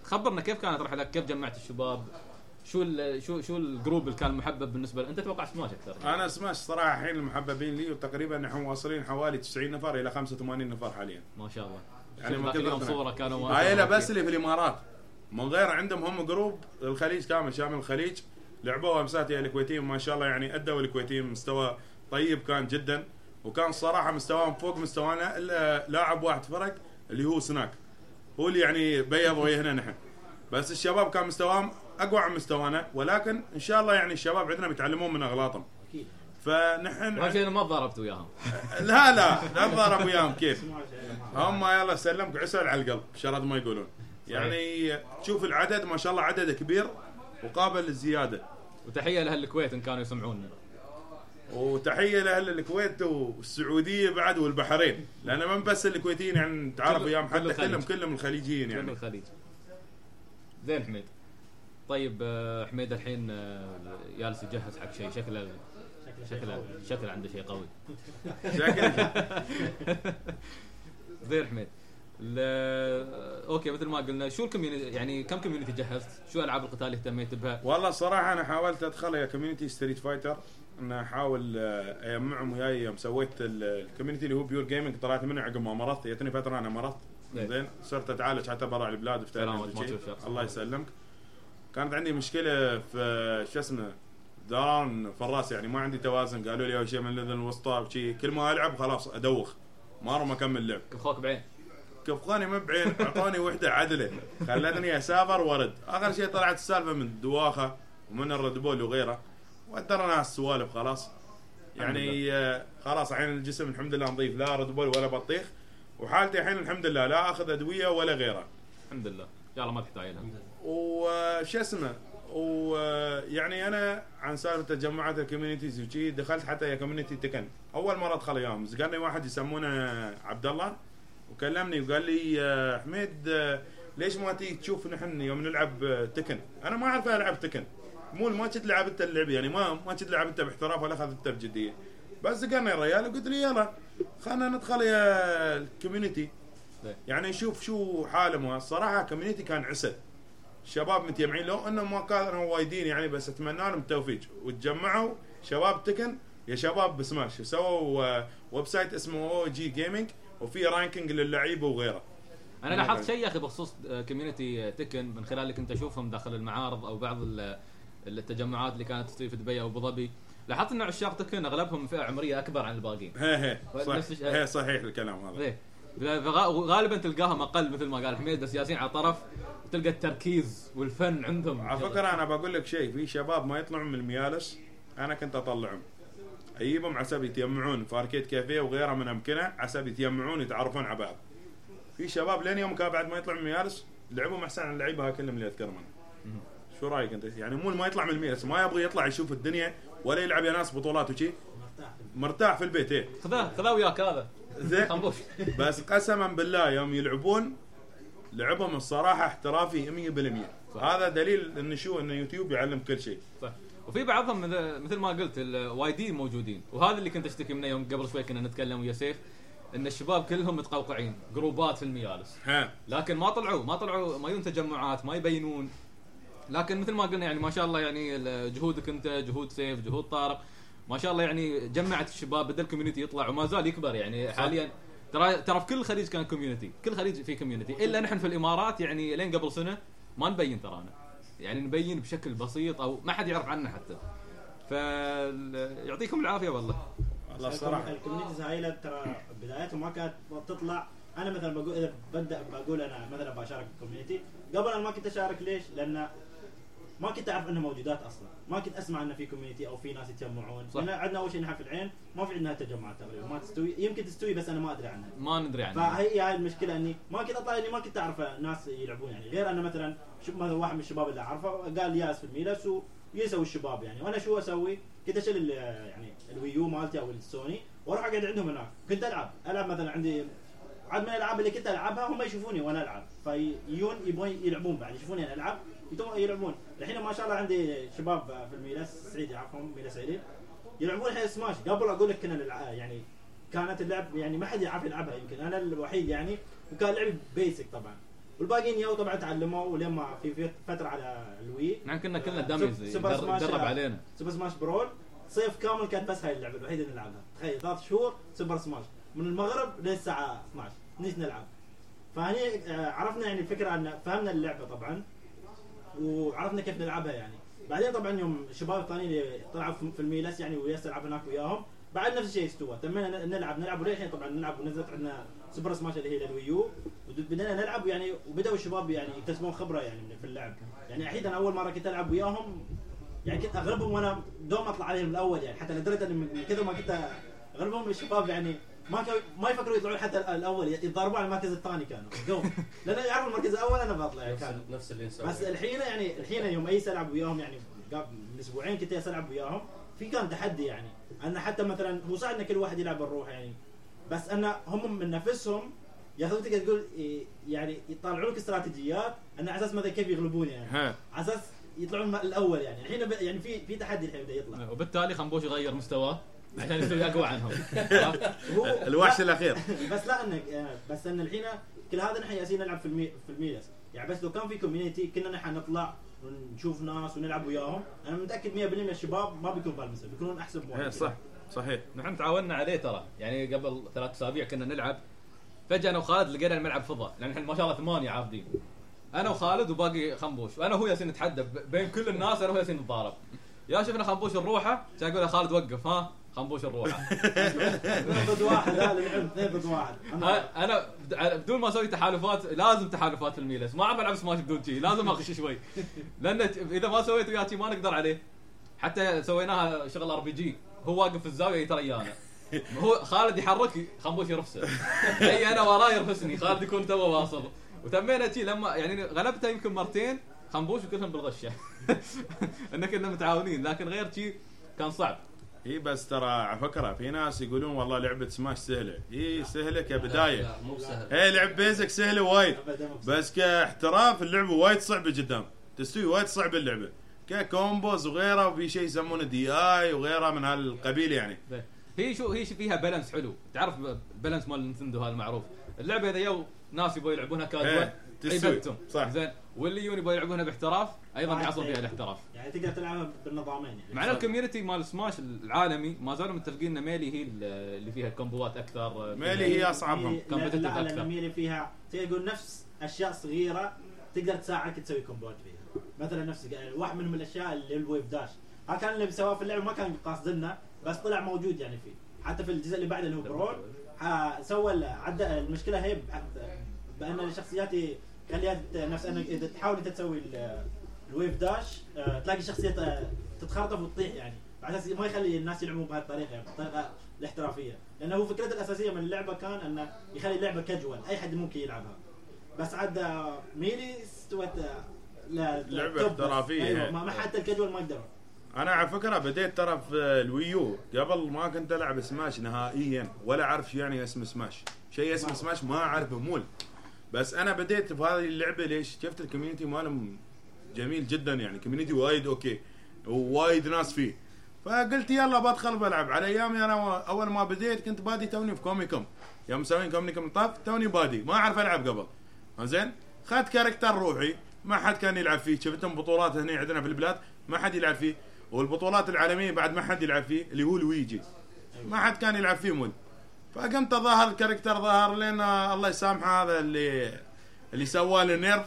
خبرنا كيف كانت رحلتك كيف جمعت الشباب؟ شو ال شو شو ال group اللي كان محبب بالنسبة لك؟ أنت توقع سماش أكثر. أنا سماش صراحة الحين المحببين لي وتقريبا نحن واصلين حوالي 90 نفر إلى 85 نفر حاليا. ما شاء الله. يعني ذاك كثر ما- صورة كانوا هاي لا بس اللي في الإمارات. من غير عندهم هم جروب الخليج كامل شامل الخليج. لعبوها مساتي الكويتيين ما شاء الله يعني أدوا الكويتيين مستوى طيب كان جدا. وكان صراحة مستواهم فوق مستوانا إلا لاعب واحد فرق اللي هو سناك. هو اللي يعني بيض وجهنا نحن. بس الشباب كان مستواهم أقوى من مستوانا ولكن إن شاء الله يعني الشباب عندنا بيتعلمون من أغلاطهم. أكيد. فنحن اهم شيء ما تضاربت وياهم. (laughs) لا لا لا تضارب وياهم. كيف؟ هم يلا سلمك عسل على القلب شرد ما يقولون. يعني تشوف العدد ما شاء الله عدد كبير وقابل للزيادة. وتحية لأهل الكويت إن كانوا يسمعونا. وتحية لأهل الكويت والسعودية بعد والبحرين. لأن من بس الكويتيين يعني نتعرف كل- وياهم حتى. كلهم كلهم الخليجيين يعني. الخليج زين حميد. طيب آه، حميد الحين آه، جالس يجهز حق شيء. شكله شكله شكله عنده شيء قوي. شكل (laughs) زين حميد. أوكي مثل ما قلنا شو ال community يعني كم community جهزت؟ شو ألعاب القتال اللي اهتميت بها؟ والله الصراحه أنا حاولت ادخل يا community ستريت فايتر ان احاول اجمعهم وياي يوم سويت ال- ال community اللي هو Pure Gaming طلعت منه عقب ما مرضت. جتني فترة أنا مرضت. زين. صرت أتعالج حتى برا البلاد في. الله يسلمك. كانت عندي مشكلة في شو اسمه دوران في الرأس يعني ما عندي توازن. قالوا لي أول شيء من الأذن الوسطى وشي كل ما ألعب خلاص أدوخ. ما أروح أكمل لعب. أخوك بعين. كفخوني من بعين اعطوني وحدة عدلة. خلتني أسافر وارد آخر شيء طلعت السالفة من الدواخه ومن ال Red Bull وغيره. ودرنا السوالف خلاص. يعني آه، خلاص الحين الجسم الحمد لله نظيف. لا Red Bull ولا بطيخ. وحالتي الحين الحمد لله لا أخذ أدوية ولا غيرها الحمد لله. الله ما تحتاج لها وش اسمه؟ ويعني أنا عن سالفة تجمعات ال communities وشي دخلت حتى يا community تكن. أول مرة أدخل وياهم زقني واحد يسمونه عبد الله وكلمني وقال لي يا حميد آه، ليش ما تيجي تشوف نحن يوم نلعب آه، تكن؟ أنا ما أعرف ألعب تكن. مو ما كنت لعب أنت اللعبه يعني ما ما كنت لعب أنت باحتراف ولا اخذته بجدية. بس زقني الرجال وقلت لي يلا خلينا ندخل يا ال community زين. يعني نشوف شو حالهم. الصراحة community كان عسل. شباب متجمعين لو انهم ما كانوا وايدين يعني بس اتمنى لهم التوفيق. وتجمعوا شباب تكن يا شباب بسماش. سووا آه، website اسمه أو جي gaming وفي ranking للعيبه وغيره. أنا لاحظت شيء يا أخي بخصوص community تكن من خلال اللي كنت أشوفهم داخل المعارض أو بعض ال- التجمعات اللي كانت تصير في دبي أو أبو ظبي لاحظت إن عشاق تكن أغلبهم فئة عمرية أكبر عن الباقيين. هي هي نفس صح الشيء. هي صحيح الكلام هذا. إيه. غالبا تلقاهم أقل مثل ما قال حميد بس ياسين على طرف وتلقى التركيز والفن عندهم. على فكرة أنا بقول لك شيء في شباب ما يطلعون من الميالس أنا كنت أطلعهم. أجيبهم على أساس يتجمعون في اركيد كافيه وغيرها من أمكنة على أساس يتجمعون يتعرفون على بعض. في شباب لين يوم كان بعد ما يطلع من الميالس لعبهم أحسن عن اللعيبه هاي كلهم اللي أذكرهم أنا. شو رأيك أنت؟ يعني مو ما يطلع من الميالس ما يبغى يطلع يشوف الدنيا ولا يلعب يا ناس بطولات وشي. مرتاح مرتاح في البيت إيه. خذاه خذاه وياك هذا. زين. بس قسما بالله يوم يلعبون لعبهم الصراحة احترافي 100% صح. هذا دليل إن شو؟ إن يوتيوب يعلم كل شيء. صح. وفي بعضهم مثل- ما قلت الوايدين موجودين. وهذا اللي كنت أشتكي منه يوم قبل شوي كنا نتكلم ويا سيف إن الشباب كلهم متقوقعين جروبات في الميالس ها. لكن ما طلعوا ما طلعوا ما يون تجمعات ما يبينون. لكن مثل ما قلنا يعني ما شاء الله يعني جهودك أنت جهود سيف جهود طارق. ما شاء الله يعني جمعت الشباب بدا ال community يطلع وما زال يكبر يعني حاليا. ترى ترى في كل الخليج كان community كل الخليج في community إلا نحن في الإمارات يعني لين قبل سنة ما نبين ترانا. يعني نبين بشكل بسيط أو ما حد يعرف عنا حتى. فيعطيكم العافية والله. والله الصراحه ال communities هاي ترى بدايتهم ما كانت تطلع. أنا مثلا بقول إذا ببدا بقول أنا مثلا بشارك بال community قبل أنا ما كنت أشارك ليش؟ لأن ما كنت أعرف انها موجودات أصلا، ما كنت أسمع إنه في community أو في ناس يتجمعون، صح. لأن عندنا أول شيء نحن في العين ما في عندنا تجمعات تقريبا، ما تستوي. يمكن تستوي بس أنا ما أدري عنها. ما ندري عنه فهي هاي المشكلة إني ما كنت أطلع إني ما كنت أعرف ناس يلعبون يعني. غير أنا مثلا شوف مثلا واحد من الشباب اللي أعرفه قال ياس في الميلس ويسوي الشباب يعني؟ وأنا شو أسوي؟ كنت أشيل يعني ال Wii U مالتي أو السوني وأروح أقعد عندهم هناك. كنت ألعب. ألعب مثلا عندي عاد من الألعاب اللي كنت ألعبها هم يشوفوني وأنا ألعب. فيجون يبغون يلعبون بعد. يشوفوني أنا ألعب. يتو- يلعبون. الحين ما شاء الله عندي شباب في الميلس سعيد يعرفهم ميلس سعيد يلعبون الحين سماش قبل أقول لك كنا يعني كانت اللعب يعني ما حد يعرف يلعبها يمكن أنا الوحيد يعني وكان لعب basic طبعا. والباقيين يو طبعا تعلموا ولين ما في فترة على ال Wii نحن كنا كلنا داميز يدرب علينا. سوبر سماش Brawl صيف كامل كانت بس هاي اللعبة الوحيدة اللي نلعبها. تخيل ثلاث شهور سوبر سماش من المغرب للساعة 12 نيجي نلعب. فهني آه، عرفنا يعني الفكرة أن فهمنا اللعبة طبعا. وعرفنا كيف نلعبها يعني. بعدين طبعا يوم الشباب الثانيين اللي طلعوا في- الميلس يعني وياس العب هناك وياهم بعد نفس الشيء استوى. تمينا نلعب. نلعب وللحين طبعا نلعب ونزلت عندنا سوبر سماش اللي هي لل Wii U وبدينا نلعب يعني وبدأوا الشباب يعني يكتسبون خبرة يعني في اللعب. يعني الحين أنا أول مرة كنت ألعب وياهم يعني كنت أغلبهم وأنا دوم أطلع عليهم الأول يعني حتى لدرجة ان من كثر ما كنت أغلبهم الشباب يعني ما كانوا ما يفكروا يطلعون حتى الأول. يتضاربون على المركز الثاني كانوا. جو لأن يعرفوا المركز الأول أنا بطلع. يعني نفس كانوا. نفس اللي نسويه. بس الحين يعني الحين يوم ايس العب وياهم يعني قبل من أسبوعين كنت العب وياهم في كان تحدي يعني. أن حتى مثلا هو صح إن كل واحد يلعب الروح يعني. بس أن هم من نفسهم ياخذون تقدر تقول يعني يطلعون لك استراتيجيات أن على أساس مثلا كيف يغلبون يعني. على أساس يطلعون الأول يعني. الحين يعني في في تحدي الحين بدا يطلع. وبالتالي خنبوش يغير مستواه. عشان يصير أقوى عنهم. (laughs) هو (laughs) الوحش لا، الأخير. بس لا انك بس إن الحين كل هذا نحن جالسين نلعب في المي في الميلس يعني بس لو كان في كوميونتي كنا نحن نطلع ونشوف ناس ونلعب وياهم. أنا متأكد 100% من الشباب ما بيكونوا بهالمستوى بيكونون أحسن إيه، بوايد صح صحيح. نحن تعاوننا عليه ترى. يعني قبل ثلاث أسابيع كنا نلعب. فجأة أنا وخالد لقينا الملعب فضاء. لأن إحنا ما شاء الله ثمانية عابدين. أنا وخالد وباقي خنبوش. وأنا وهو ياسين نتحدى بين كل الناس أنا وهو ياسين نتضارب. يا شفنا خنبوش الروحه كان يقول خالد وقف ها؟ خنبوش الروحه ضد واحد لا ضد واحد. أنا بد- بدون ما أسوي تحالفات لازم تحالفات الميلس ما عم ألعب سماش بدون شيء لازم اخش شوي. لأن إذا ما سويت وياه شي ما نقدر عليه. حتى سويناها شغل ار بي جي هو واقف في الزاوية ترى يانا. هو خالد يحرك خنبوش يرفسه. أي أنا وراه يرفسني خالد يكون تو واصل. وتمينا شي لما يعني غلبته يمكن مرتين خنبوش وكلهم بالغشة. (laughs) ان كنا متعاونين لكن غير شي كان صعب. إي بس ترى على فكرة في ناس يقولون والله لعبة سماش سهلة. إي سهلة كبداية. لا مو سهل إي لعب basic سهلة وايد. بس كاحتراف اللعبة وايد صعبة جدا. تستوي وايد صعبه اللعبة. ك combos وغيره وفي شيء يسمونه DI وغيره من هالقبيل يعني. هي شو هي شو فيها balance حلو. تعرف ال balance مال نينتندو هذا المعروف اللعبة إذا يو ناس يبغوا يلعبونها كاجوال يبتم صح. زين. واللي يجون يبغوا يلعبونها باحتراف أيضا واحد يحصل فيها إيه. الاحتراف. يعني تقدر تلعبها بالنظامين يعني. مع ان ال community مال سماش العالمي ما زالوا متفقين إن Melee هي اللي فيها كومبوات أكثر Melee هي أصعبهم. لا أكثر. لأن Melee فيها تقدر تقول نفس أشياء صغيرة تقدر تساعدك تسوي كومبوات فيها. مثلا نفس واحد من الأشياء اللي ال wave dash. ها كان اللي سواه في اللعبة ما كان قاصدنا بس طلع موجود يعني فيه. حتى في الجزء اللي بعده اللي هو Brawl ها سوى عدى المشكلة هي بأن الشخصيات خليها نفس أنك إذا تحاول أنت تسوي ال- ال wave dash آه، تلاقي شخصية آه، تتخرطف وتطيح يعني. على أساس ما يخلي الناس يلعبون بهالطريقه يعني بالطريقة الاحترافية. لأنه هو فكرته الأساسية من اللعبة كان أنه يخلي اللعبة كاجوال أي حد ممكن يلعبها. بس عاد آه، Melee استوت لا بس. احترافية. أيوه ما حتى الكاجوال ما يقدروا أنا على فكرة بديت ترى في ال Wii U. قبل ما كنت ألعب سماش نهائيا ولا أعرف شو يعني اسم سماش. شيء اسمه سماش ما أعرفه مول. بس أنا بديت في هذه اللعبة ليش؟ شفت ال community مالهم جميل جدا يعني community وايد okay ووايد ناس فيه. فقلت يلا بدخل بلعب. على أيامي أنا أول ما بديت كنت بادي توني في كوميكوم. يوم مسوين كوميكوم طاف توني بادي ما أعرف ألعب قبل. زين خدت character روحي ما حد كان يلعب فيه. شفتهم بطولات هنا عندنا في البلاد ما حد يلعب فيه. والبطولات العالمية بعد ما حد يلعب فيه اللي هو لويجي. ما حد كان يلعب فيه مول. فقمت ظهر ال character ظهر لنا الله يسامحه هذا اللي اللي سوى له nerf.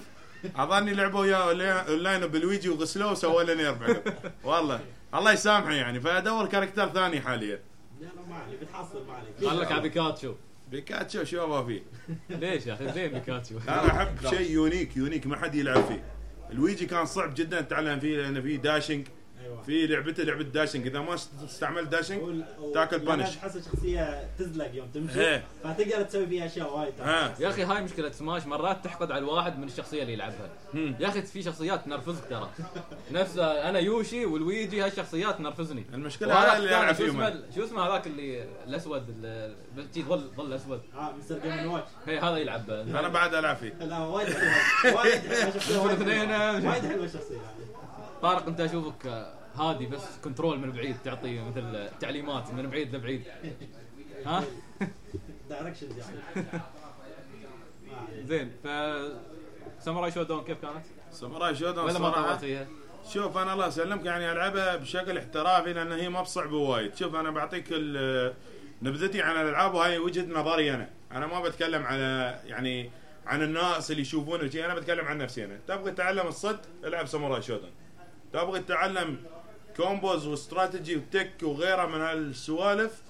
أظني لعبوا وياه اونلاين بلويجي وغسلوه وسووا له nerf. والله الله يسامحه يعني. فأدور character ثاني حاليا. لا ما عليك بتحصل ما عليك. قال لك على بيكاتشو. بيكاتشو شو أبغى فيه؟ ليش يا أخي؟ زين بيكاتشو؟ أنا أحب شيء unique unique ما حد يلعب فيه. لويجي كان صعب جدا تتعلم فيه لأن فيه dashing أيوه. في لعبته لعبة dashing إذا ما استعملت داشنج و- تاكل punch. تحس الشخصيه تزلق يوم تمشي إيه. فتقدر تسوي فيها أشياء وايد. ها يا أخي هاي مشكلة سماش. مرات تحقد على الواحد من الشخصية اللي يلعبها. هم. يا أخي في شخصيات تنرفزك ترى. نفس أنا يوشي ولويجي هالشخصيات تنرفزني. المشكلة هذا اللي اسمه فيهم شو اسمه هذاك اللي الأسود ال- جي ظل ظل أسود. آه Mr. Game & Watch هي هذا يلعب. أنا بعد ألعب فيه. لا وايد حلوة. وايد حلوة (laughs) شخصية وايد حلوة. الشخصيه هذه طارق انت اشوفك آه، هادي بس control من بعيد تعطي مثل تعليمات من بعيد لبعيد. ها؟ directions يعني. (laughs) زين ف Samurai Shodown كيف كانت؟ Samurai Shodown ولا ما طولت فيها؟ شوف أنا الله يسلمك يعني ألعبها بشكل احترافي لأن هي ما بصعبة وايد. شوف أنا بعطيك ال- نبذتي عن الألعاب وهاي وجهة نظري أنا. أنا ما بتكلم على يعني عن الناس اللي يشوفونه أنا بتكلم عن نفسي أنا. تبغى تتعلم الصد العب Samurai Shodown تبغى تتعلم combos واستراتيجي و tech وغيره من هالسوالف؟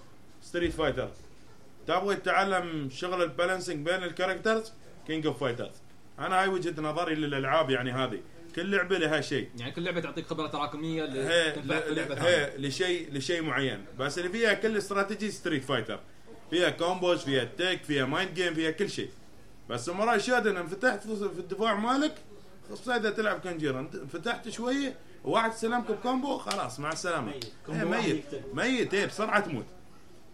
Street Fighter تبغى تتعلم شغل ال balancing بين ال characters؟ King of Fighters أنا هاي وجهة نظري للألعاب يعني هذه. كل لعبة لها شيء. يعني كل لعبة تعطيك خبرة تراكمية لعبة لشيء لشيء معين. بس اللي فيها كل strategy Street Fighter فيها combos فيها tech فيها mind game فيها كل شيء. بس Samurai Shodown ان فتحت في الدفاع مالك خصوصا إذا تلعب گينجورو انت فتحت شوية وواحد سلمك ب combo خلاص مع السلامة ميت. إيه، ميت. ميت إيه بسرعة تموت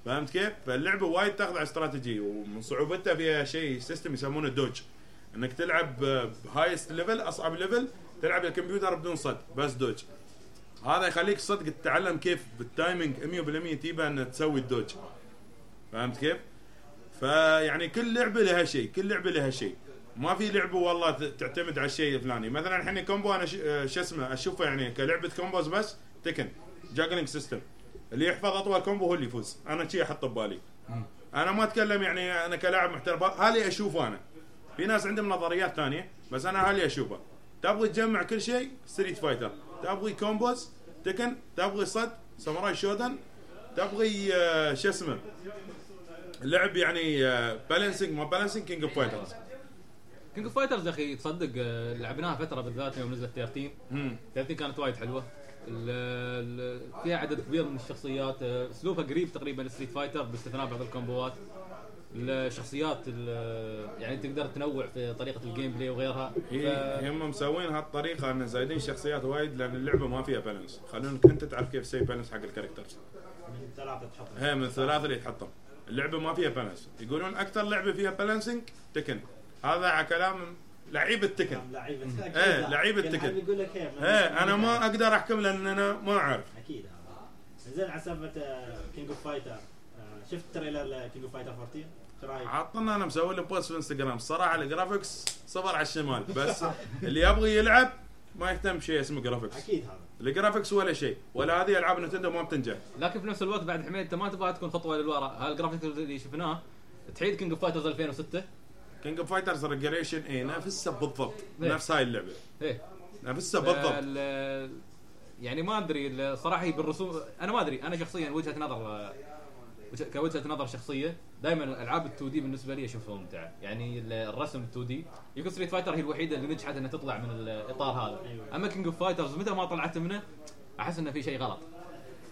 فهمت كيف؟ فاللعبة وايد تاخذ على استراتيجي ومن صعوبتها فيها شيء system يسمونه dodge إنك تلعب ب highest level أصعب ليفل تلعب الكمبيوتر بدون صد بس dodge هذا يخليك صدق تتعلم كيف بال timing 100% تبغى ان تسوي ال dodge فهمت كيف؟ فيعني كل لعبة لها شيء كل لعبة لها شيء ما في لعبة والله تعتمد على الشيء الفلاني. مثلا الحين combo أنا آه، شو اسمه أشوفه يعني كلعبة combos بس Tekken juggling system اللي يحفظ أطول combo هو اللي يفوز. أنا شيء احطه ببالي. أنا ما أتكلم يعني أنا كلاعب محترف. هالي أشوفه أنا. في ناس عندهم نظريات ثانية بس أنا هالي أشوفه. تبغي تجمع كل شيء؟ Street Fighter تبغي combos؟ Tekken. تبغي صد؟ Samurai Shodown تبغي آه، شو اسمه؟ لعب يعني balancing ما balancing King of Fighters King of Fighters يا أخي تصدق آه، لعبناها فترة بالذات يوم نزلت 13 13 كانت وايد حلوة. فيها عدد كبير من الشخصيات آه، أسلوبها قريب تقريبا Street Fighter باستثناء بعض الكومبوات. الشخصيات ال- يعني تقدر تنوع في طريقة ال gameplay وغيرها. هي ف- هم مسوين هالطريقة إن زايدين شخصيات وايد لأن اللعبة ما فيها balance خلونك انت تعرف كيف تسوي balance حق ال characters من ثلاثة تحط هي من الثلاثه اللي تحطهم. اللعبة ما فيها balance يقولون أكثر لعبة فيها balancing Tekken هذا على كلام لعيب ال Tekken. لعيبه إيه، لعيبة Tekken. يقول لك إيه إيه أنا ما أقدر أحكم لأن أنا ما أعرف. أكيد. هذا زين على سالفة King of Fighters شفت trailer King of Fighters 14 شو رأيك؟ عطنا أنا مسوي له post في انستغرام الصراحه ال graphics صفر على الشمال بس اللي يبغى يلعب ما يهتم بشيء اسمه graphics أكيد هذا. ال graphics ولا شيء. ولا هذه ألعاب نتندو ما بتنجح. لكن في نفس الوقت بعد حميد أنت ما تبغى تكون خطوة للوراء هالجرافيك اللي شفناه تعيد King of Fighters 2006 King of Fighters Regulation اي نفسها بالضبط إيه. نفس هاي اللعبة. إيه. نفسها بالضبط. ال- يعني ما أدري الصراحه هي بالرسوم أنا ما أدري أنا شخصيا وجهة نظر وجه- كوجهة نظر شخصية دائما الألعاب ال 2D بالنسبة لي أشوفها ممتعة. يعني ال- الرسم 2D يمكن Street Fighter هي الوحيدة اللي نجحت إنها تطلع من الإطار هذا. أيوة. أما King of Fighters متى ما طلعت منه أحس إنه في شيء غلط.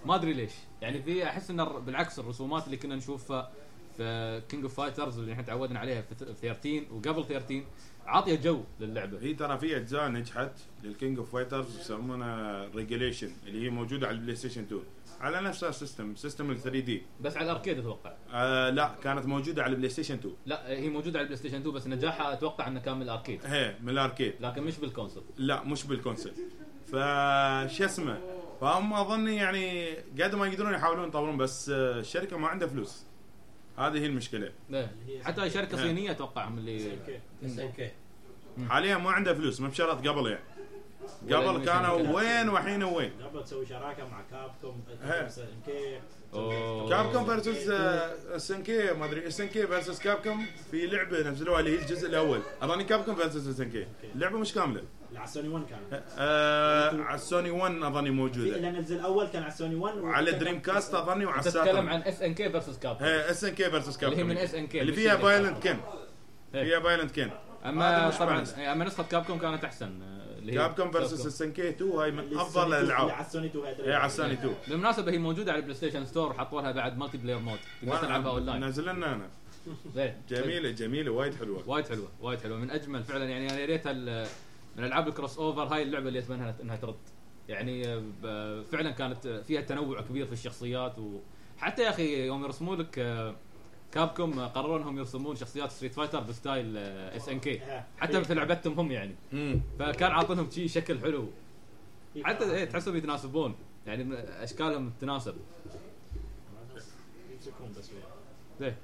ما أدري ليش. يعني في أحس إن الر- بالعكس الرسومات اللي كنا نشوفها في King of Fighters اللي إحنا تعودنا عليها في ت- في 13 وقبل 13 عاطية جو للعبة. هي ترى في أجزاء نجحت لل King of Fighters يسمونها Regulation اللي هي موجودة على البلاي ستيشن 2 على نفس ال system system ال 3D بس على ال arcade أتوقع. آه لا كانت موجودة على البلاي ستيشن 2 لا هي موجودة على البلاي ستيشن 2 بس نجاحها أتوقع إنه كان من ال arcade. هي من ال arcade. لكن مش بال console. لا مش بال console فش اسمه؟ فهم أظني يعني قد ما يقدرون يحاولون يطورون بس آه، الشركة ما عندها فلوس. هذه هي المشكلة. حتى شركة. صينية أتوقع هم اللي okay SNK حاليا ما عنده فلوس ما بشرط قبل يعني. قبل كانوا. وين والحين وين؟ قبل تسوي شراكة مع Capcom هي. كي. أوه. Capcom versus SNK ما أدري SNK versus Capcom في لعبة نزلوها اللي هي الجزء الأول. أظني Capcom versus SNK. اللعبه مش كاملة. على السوني 1 كان. آه على السوني 1 أظني موجودة. لأن الجزء الأول كان على السوني 1 وعلى Dreamcast أظني وعلى تتكلم ال Saturn عن SNK versus Cap S NK versus اللي هي من اللي مش فيها اللي Violent Capcom. Ken. فيها Violent Ken أما طبعا. أما نسخة Capcom كانت أحسن آه، اللي هي Capcom versus S NK 2 هاي من أفضل الألعاب. على السوني 2 هاي هي على السوني 2 (laughs) بالمناسبة هي موجودة على ال PlayStation Store حطوا لها بعد multiplayer mode تقدر تلعبها اون لاين نزل لنا أنا زين. جميلة جميلة وايد حلوة. وايد حلوة وايد حلوة. من أجمل فعلا يعني أنا يا ريتها من العاب ال crossover هاي اللعبة اللي أتمنى إنها- ترد. يعني آه، فعلا كانت فيها تنوع كبير في الشخصيات وحتى يا أخي يوم يرسموا لك آه، Capcom آه، قرروا إنهم يرسمون شخصيات Street Fighter ب style SNK حتى في لعبتهم هم يعني. فكان عاطينهم شي شكل حلو. حتى إيه تحسهم يتناسبون. يعني أشكالهم تناسب. يمسكون بس وياه. زين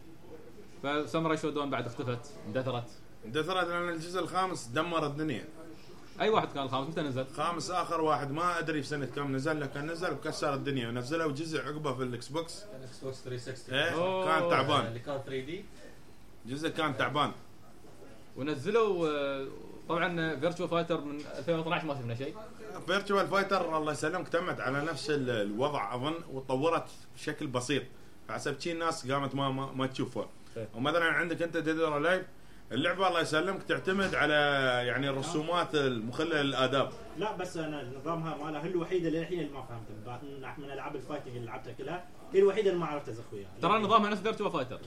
ف Samurai Shodown بعد اختفت اندثرت. دثرت لأن الجزء الخامس دمر الدنيا. أي واحد كان الخامس متى نزل؟ خامس آخر واحد. ما أدري في سنة كم نزل لكن نزل وكسر الدنيا. ونزلوا جزء عقبه في ال Xbox ال Xbox 360 إيه. كان تعبان. اللي كان 3D جزء كان تعبان. ونزلوا آه، طبعا Virtua Fighter من 2012 ما شفنا شيء. Virtua Fighter الله يسلمك تمت على نفس ال- الوضع أظن وطورت بشكل بسيط. فحسب شي الناس قامت ما ما, ما تشوفها إيه. ومثلا عندك أنت Dead or Alive اللعبة الله يسلمك تعتمد على يعني الرسومات المخلة للآداب. لا بس أنا نظامها مالها هي الوحيدة اللي الحين اللي ما فهمتها. من- من العاب ال fighting اللي لعبتها كلها هي الوحيدة اللي ما عرفت ازخ وياها ترى نظامها نفس Virtua Fighter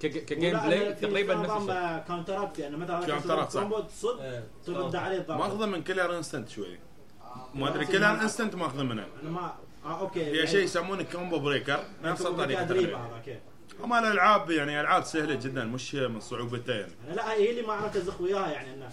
ك g- ك gameplay تقريبا نفس نظام الشيء. counter ات يعني مثلا counter ات، صح. combo تصد إيه. ترد عليه الضربه ماخذه من Killer Instinct شوي. ما أدري Killer Instinct ماخذه منها أنا ما آه okay. في شيء يسمونه combo breaker نفس الطريقة تدريب تقريبا. هذا okay. هم الألعاب يعني ألعاب سهلة جدا مش من صعوبتها يعني أنا لا هي اللي ما عرفت ازخ وياها يعني إنه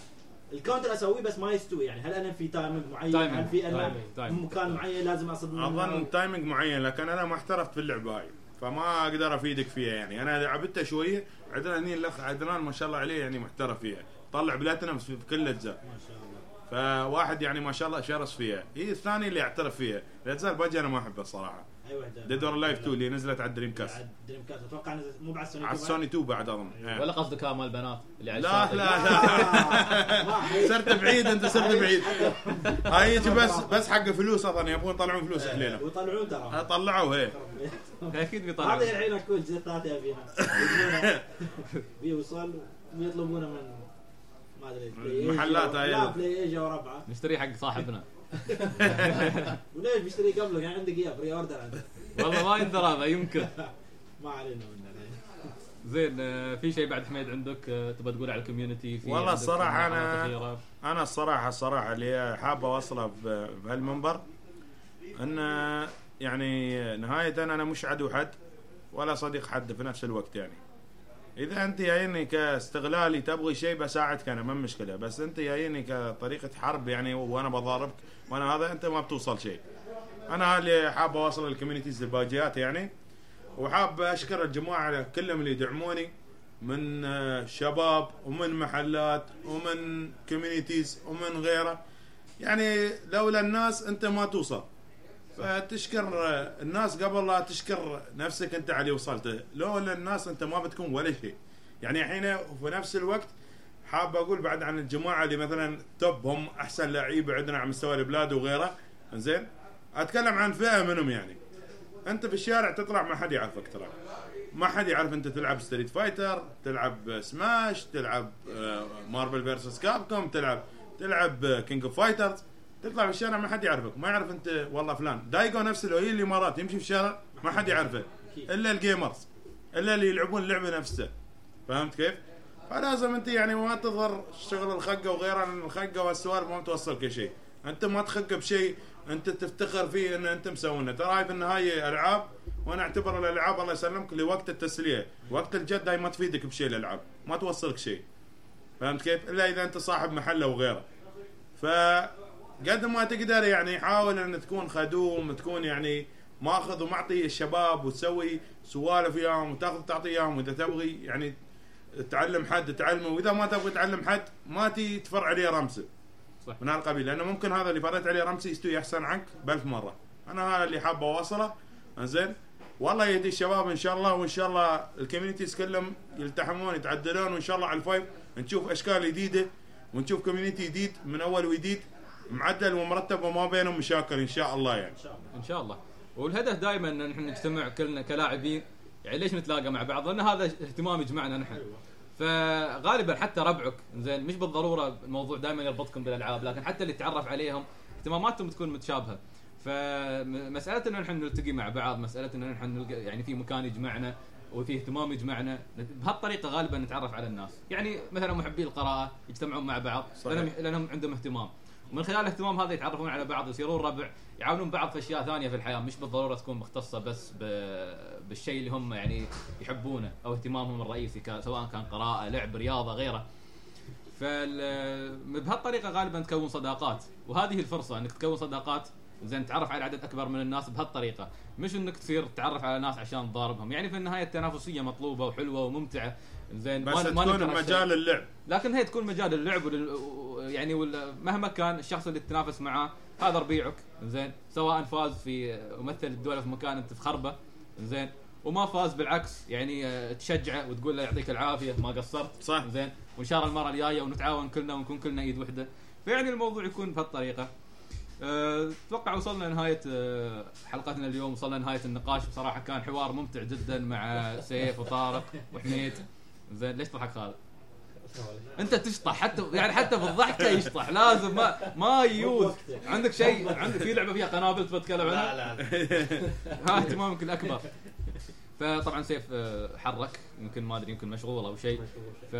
ال counter أسويه بس ما يستوي يعني هل أنا في timing معين؟ timing، هل في أنا timing،. مكان معين لازم اصد منه؟ أظن timing معين لكن أنا ما احترفت في اللعبة هاي فما أقدر أفيدك فيها يعني. أنا لعبتها شوية عندنا هني الأخ عدنان ما شاء الله عليه يعني محترف فيها. طلع بلاتينم في في كل الاجزاء ما شاء الله. فواحد يعني ما شاء الله شرس فيها. هي الثاني اللي يحترف فيها. الأجزاء الباقيه أنا ما أحبها الصراحه اي وحده Dead or Alive 2 اللي نزلت على ال Dreamcast بعد Dreamcast أتوقع نزل مو بعد سوني على السوني 2 بعد. أظن. إيه. ولا قصدك ها مال البنات اللي على لا؟ لا لا. (laughs) صرت بعيد أنت صرت بعيد. هاي يجي بس بس حق فلوس أظن يبغون يطلعون فلوس حليلة. ويطلعون ترى. طلعوا هي أكيد بيطلع هذا الحين اكو الجزء الثالث يبينا (laughs) بيوصل ويطلبونه من ما أدري محلات هاي. لا Play-Asia وربعة. نشتري حق صاحبنا. (laughs) وليش بيشتري قبله يعني عندك إياه pre-order عندك والله ما يندرى هذا يمكن. (laughs) ما علينا منه. زين آه، في شيء بعد حميد عندك؟ آه، تبى تقول على ال community في والله أنا- أخيرة؟ أنا الصراحه الصراحه اللي حاب أوصله ب- بهالمنبر إن يعني نهاية أنا مش عدو حد ولا صديق حد في نفس الوقت يعني. إذا أنت جايني كاستغلالي تبغي شيء بساعدك أنا ما مشكلة. بس أنت جايني كطريقة حرب يعني وأنا بضاربك وأنا هذا انت ما بتوصل شيء. أنا اللي حاب اوصل لل communities الباجيات يعني وحاب اشكر الجماعة كلهم اللي يدعموني من آه، شباب ومن محلات ومن communities ومن غيره. يعني لولا الناس انت ما توصل. فتشكر آه، الناس قبل لا تشكر نفسك انت على اللي وصلت. لولا الناس انت ما بتكون ولا شيء. يعني الحين في نفس الوقت حاب أقول بعد عن الجماعة اللي مثلا top هم أحسن لعيبة عندنا على مستوى البلاد وغيره. زين أتكلم عن فئة منهم يعني. أنت في الشارع تطلع ما حد يعرفك ترى. ما حد يعرف أنت تلعب Street Fighter تلعب سماش تلعب Marvel versus Capcom تلعب تلعب King of Fighters تطلع في الشارع ما حد يعرفك. ما يعرف أنت والله فلان. Daigo نفسه لو يي الامارات يمشي في الشارع ما حد يعرفه. إلا ال gamers إلا اللي يلعبون اللعبة نفسها فهمت كيف؟ فلازم أنت يعني ما تظهر شغل الخقة وغيره لأن الخقة والسوالف ما توصلك شيء. أنت ما تخق بشيء أنت تفتخر فيه إن أنت مسوينه. ترى في النهايه ألعاب وأنا أعتبر الألعاب الله يسلمك لوقت التسلية. وقت الجد هاي ما تفيدك بشيء الألعاب ما توصلك شيء. فهمت كيف؟ إلا إذا أنت صاحب محل وغيره فقد ما تقدر يعني حاول إن تكون خدوم تكون يعني ماخذ ومعطي الشباب وتسوي سوالف وياهم وتاخذ تعطي اياهم وإذا تبغي يعني تعلم حد تعلمه. وإذا ما تبغى تعلم حد ما تي تفر عليه رمسه صح. من هالقبيل. لأنه ممكن هذا اللي فريت عليه رمسي يستوي أحسن عنك بألف مرة. أنا هذا اللي حاب اوصله زين والله يهدي الشباب إن شاء الله وإن شاء الله ال communities كلهم يلتحمون يتعدلون وإن شاء الله على ال five نشوف أشكال جديدة ونشوف community جديد من أول وجديد معدل ومرتب وما بينهم مشاكل إن شاء الله يعني. إن شاء الله. ان شاء الله والهدف دائما إن نحن نجتمع كلنا كلاعبين يعني ليش نتلاقى مع بعض؟ لأن هذا اهتمام يجمعنا نحن. فغالبا حتى ربعك زين مش بالضرورة الموضوع دائما يربطكم بالألعاب لكن حتى اللي تتعرف عليهم اهتماماتهم تكون متشابهة. فمسألة ان نحن نلتقي مع بعض مسألة ان نحن نلقى يعني في مكان يجمعنا وفي اهتمام يجمعنا بهالطريقة غالبا نتعرف على الناس. يعني مثلا محبي القراءة يجتمعون مع بعض صحيح. لانهم لأنهم عندهم اهتمام. ومن خلال الاهتمام هذا يتعرفون على بعض يصيرون ربع يعاونون بعض في أشياء ثانية في الحياة مش بالضرورة تكون مختصة بس بالشيء اللي هم يعني يحبونه أو اهتمامهم الرئيسي سواء كان قراءة لعب رياضة غيره. فال بهالطريقة غالبا تكون صداقات. وهذه الفرصة إنك تكون صداقات زين تعرف على عدد أكبر من الناس بهالطريقة. مش إنك تصير تتعرف على ناس عشان تضاربهم. يعني في النهاية التنافسية مطلوبة وحلوة وممتعة. زين بس ما- تكون. مجال اللعب. لكن هي تكون مجال اللعب يعني وال... مهما كان الشخص اللي تتنافس معاه هذا ربيعك زين. سواء فاز في ممثل الدولة في مكان انت تخربه زين. وما فاز بالعكس يعني آه، تشجعه وتقول له يعطيك العافية ما قصرت. صح. زين. وإن شاء الله المرة الجاية ونتعاون كلنا ونكون كلنا إيد وحدة. فيعني الموضوع يكون بهالطريقة. أه، أتوقع وصلنا لنهاية أه، حلقتنا اليوم وصلنا لنهاية النقاش. بصراحة كان حوار ممتع جدا مع سيف وطارق وحميد. زين. ليش تضحك خالد؟ انت تشطح حتى يعني حتى بالضحكه يشطح لازم ما ما يوز عندك شيء عندك في لعبة فيها قنابل تبغى تتكلم عنها؟ لا لا (laughs) ها اهتمامك الأكبر. فطبعا سيف آه، حرك. يمكن ما أدري يمكن مشغول أو شيء. ف...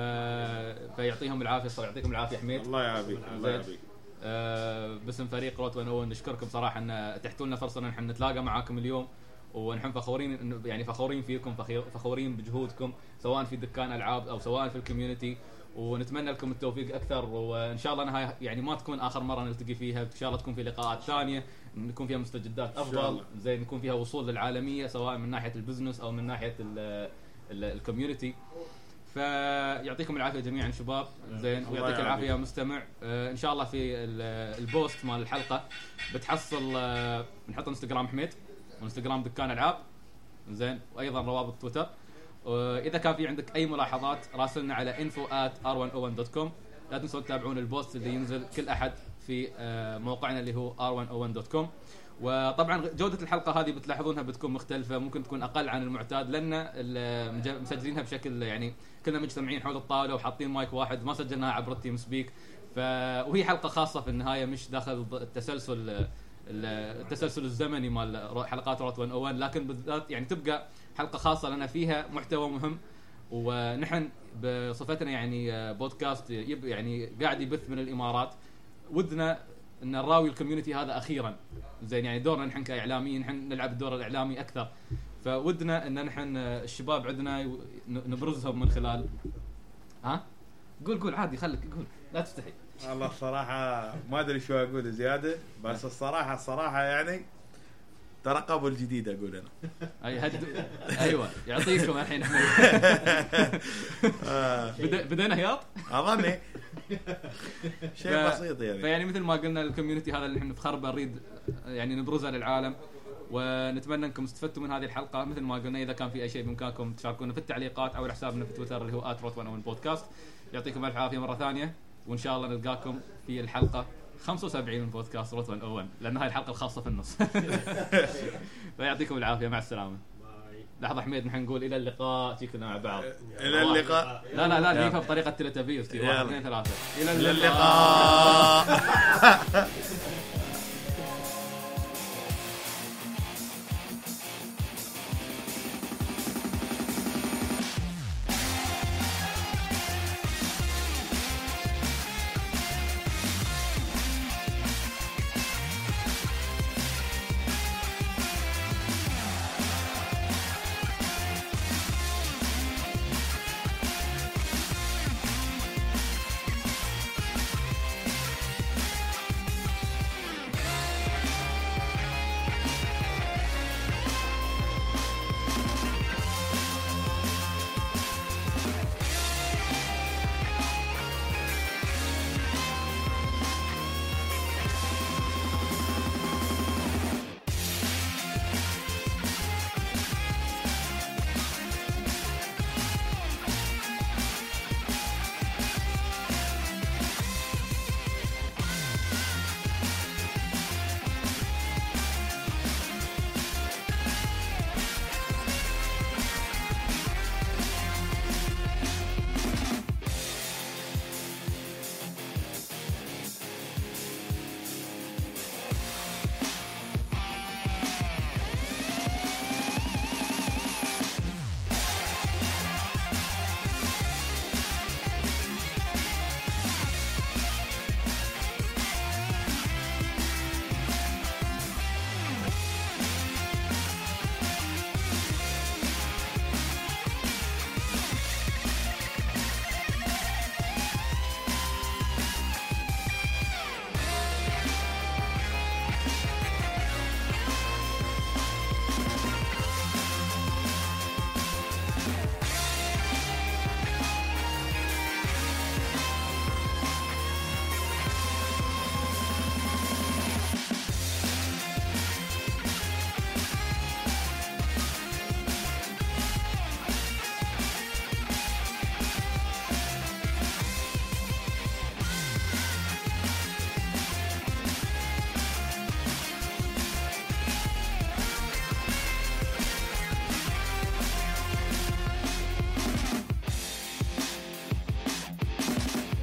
فيعطيهم العافية صراحة يعطيكم العافية حميد. الله يعافيك الله. يعافيك. آه، باسم فريق Route one o one نشكركم صراحة أن اتحتوا لنا فرصة إن نحن نتلاقى معاكم اليوم. ونحن فخورين إنه- يعني فخورين فيكم فخورين بجهودكم سواء في دكان ألعاب أو سواء في ال community. ونتمنى لكم التوفيق أكثر وإن شاء الله أنها يعني ما تكون آخر مرة نلتقي فيها. إن شاء الله تكون في لقاءات ثانية نكون فيها مستجدات أفضل. زين يكون فيها وصول للعالمية سواء من ناحية ال business أو من ناحية ال- ال- ال community. فيعطيكم العافية جميعا شباب. زين الله ويعطيك. العافية يا مستمع. آه إن شاء الله في ال- ال post مال الحلقة بتحصل آه بنحط انستغرام حميد وانستغرام دكان العاب. زين وأيضا روابط تويتر. واذا كان في عندك أي ملاحظات راسلنا على info@r101.com لا تنسوا تتابعون ال post اللي ينزل كل أحد في آه، موقعنا اللي هو r101.com وطبعا جودة الحلقة هذه بتلاحظونها بتكون مختلفة ممكن تكون أقل عن المعتاد لأن مسجلينها بشكل يعني كلنا مجتمعين حول الطاولة وحاطين مايك واحد ما سجلناها عبر ال TeamSpeak. ف وهي حلقة خاصة في النهاية مش داخل التسلسل ال- التسلسل الزمني مال حلقات Route 101 لكن بالذات يعني تبقى حلقة خاصة لأن فيها محتوى مهم. ونحن بصفتنا يعني آه، بودكاست يعني قاعد يبث من الإمارات. ودنا إن نراوي الكوميونتي هذا أخيرا. زين يعني دورنا نحن كإعلاميين نحن نلعب الدور الإعلامي أكثر. فودنا إن نحن آه، الشباب عندنا نبرزهم من خلال. ها؟ قول قول عادي خليك قول. لا تستحي والله الصراحة ما أدري شو أقول زيادة بس الصراحة الصراحة يعني ترقبوا الجديد أقول أنا. أي هد أيوه يعطيكم الحين. (laughs) آه، بدينا هياط أظني. شيء بسيط يعني. فيعني مثل ما قلنا ال community هذا اللي إحنا نفخر نريد يعني نبرزه للعالم. ونتمنى أنكم استفدتوا من هذه الحلقة. مثل ما قلنا إذا كان في أي شيء بإمكانكم تشاركونا في التعليقات أو على حسابنا في تويتر اللي هو @روت بودكاست يعطيكم ألف عافية مرة ثانية وإن شاء الله نلقاكم في الحلقة. 75 من بودكاست Route 101 لأن هاي الحلقة الخاصة في النص. (laughs) فيعطيكم العافية مع السلامة. bye. لحظة حميد نحن نقول إلى اللقاء كلنا مع بعض. إلى اللقاء. لا لا لا. نجيبها بطريقة تلتبيس واحد. اثنين ثلاثة. إلى اللقاء. (laughs)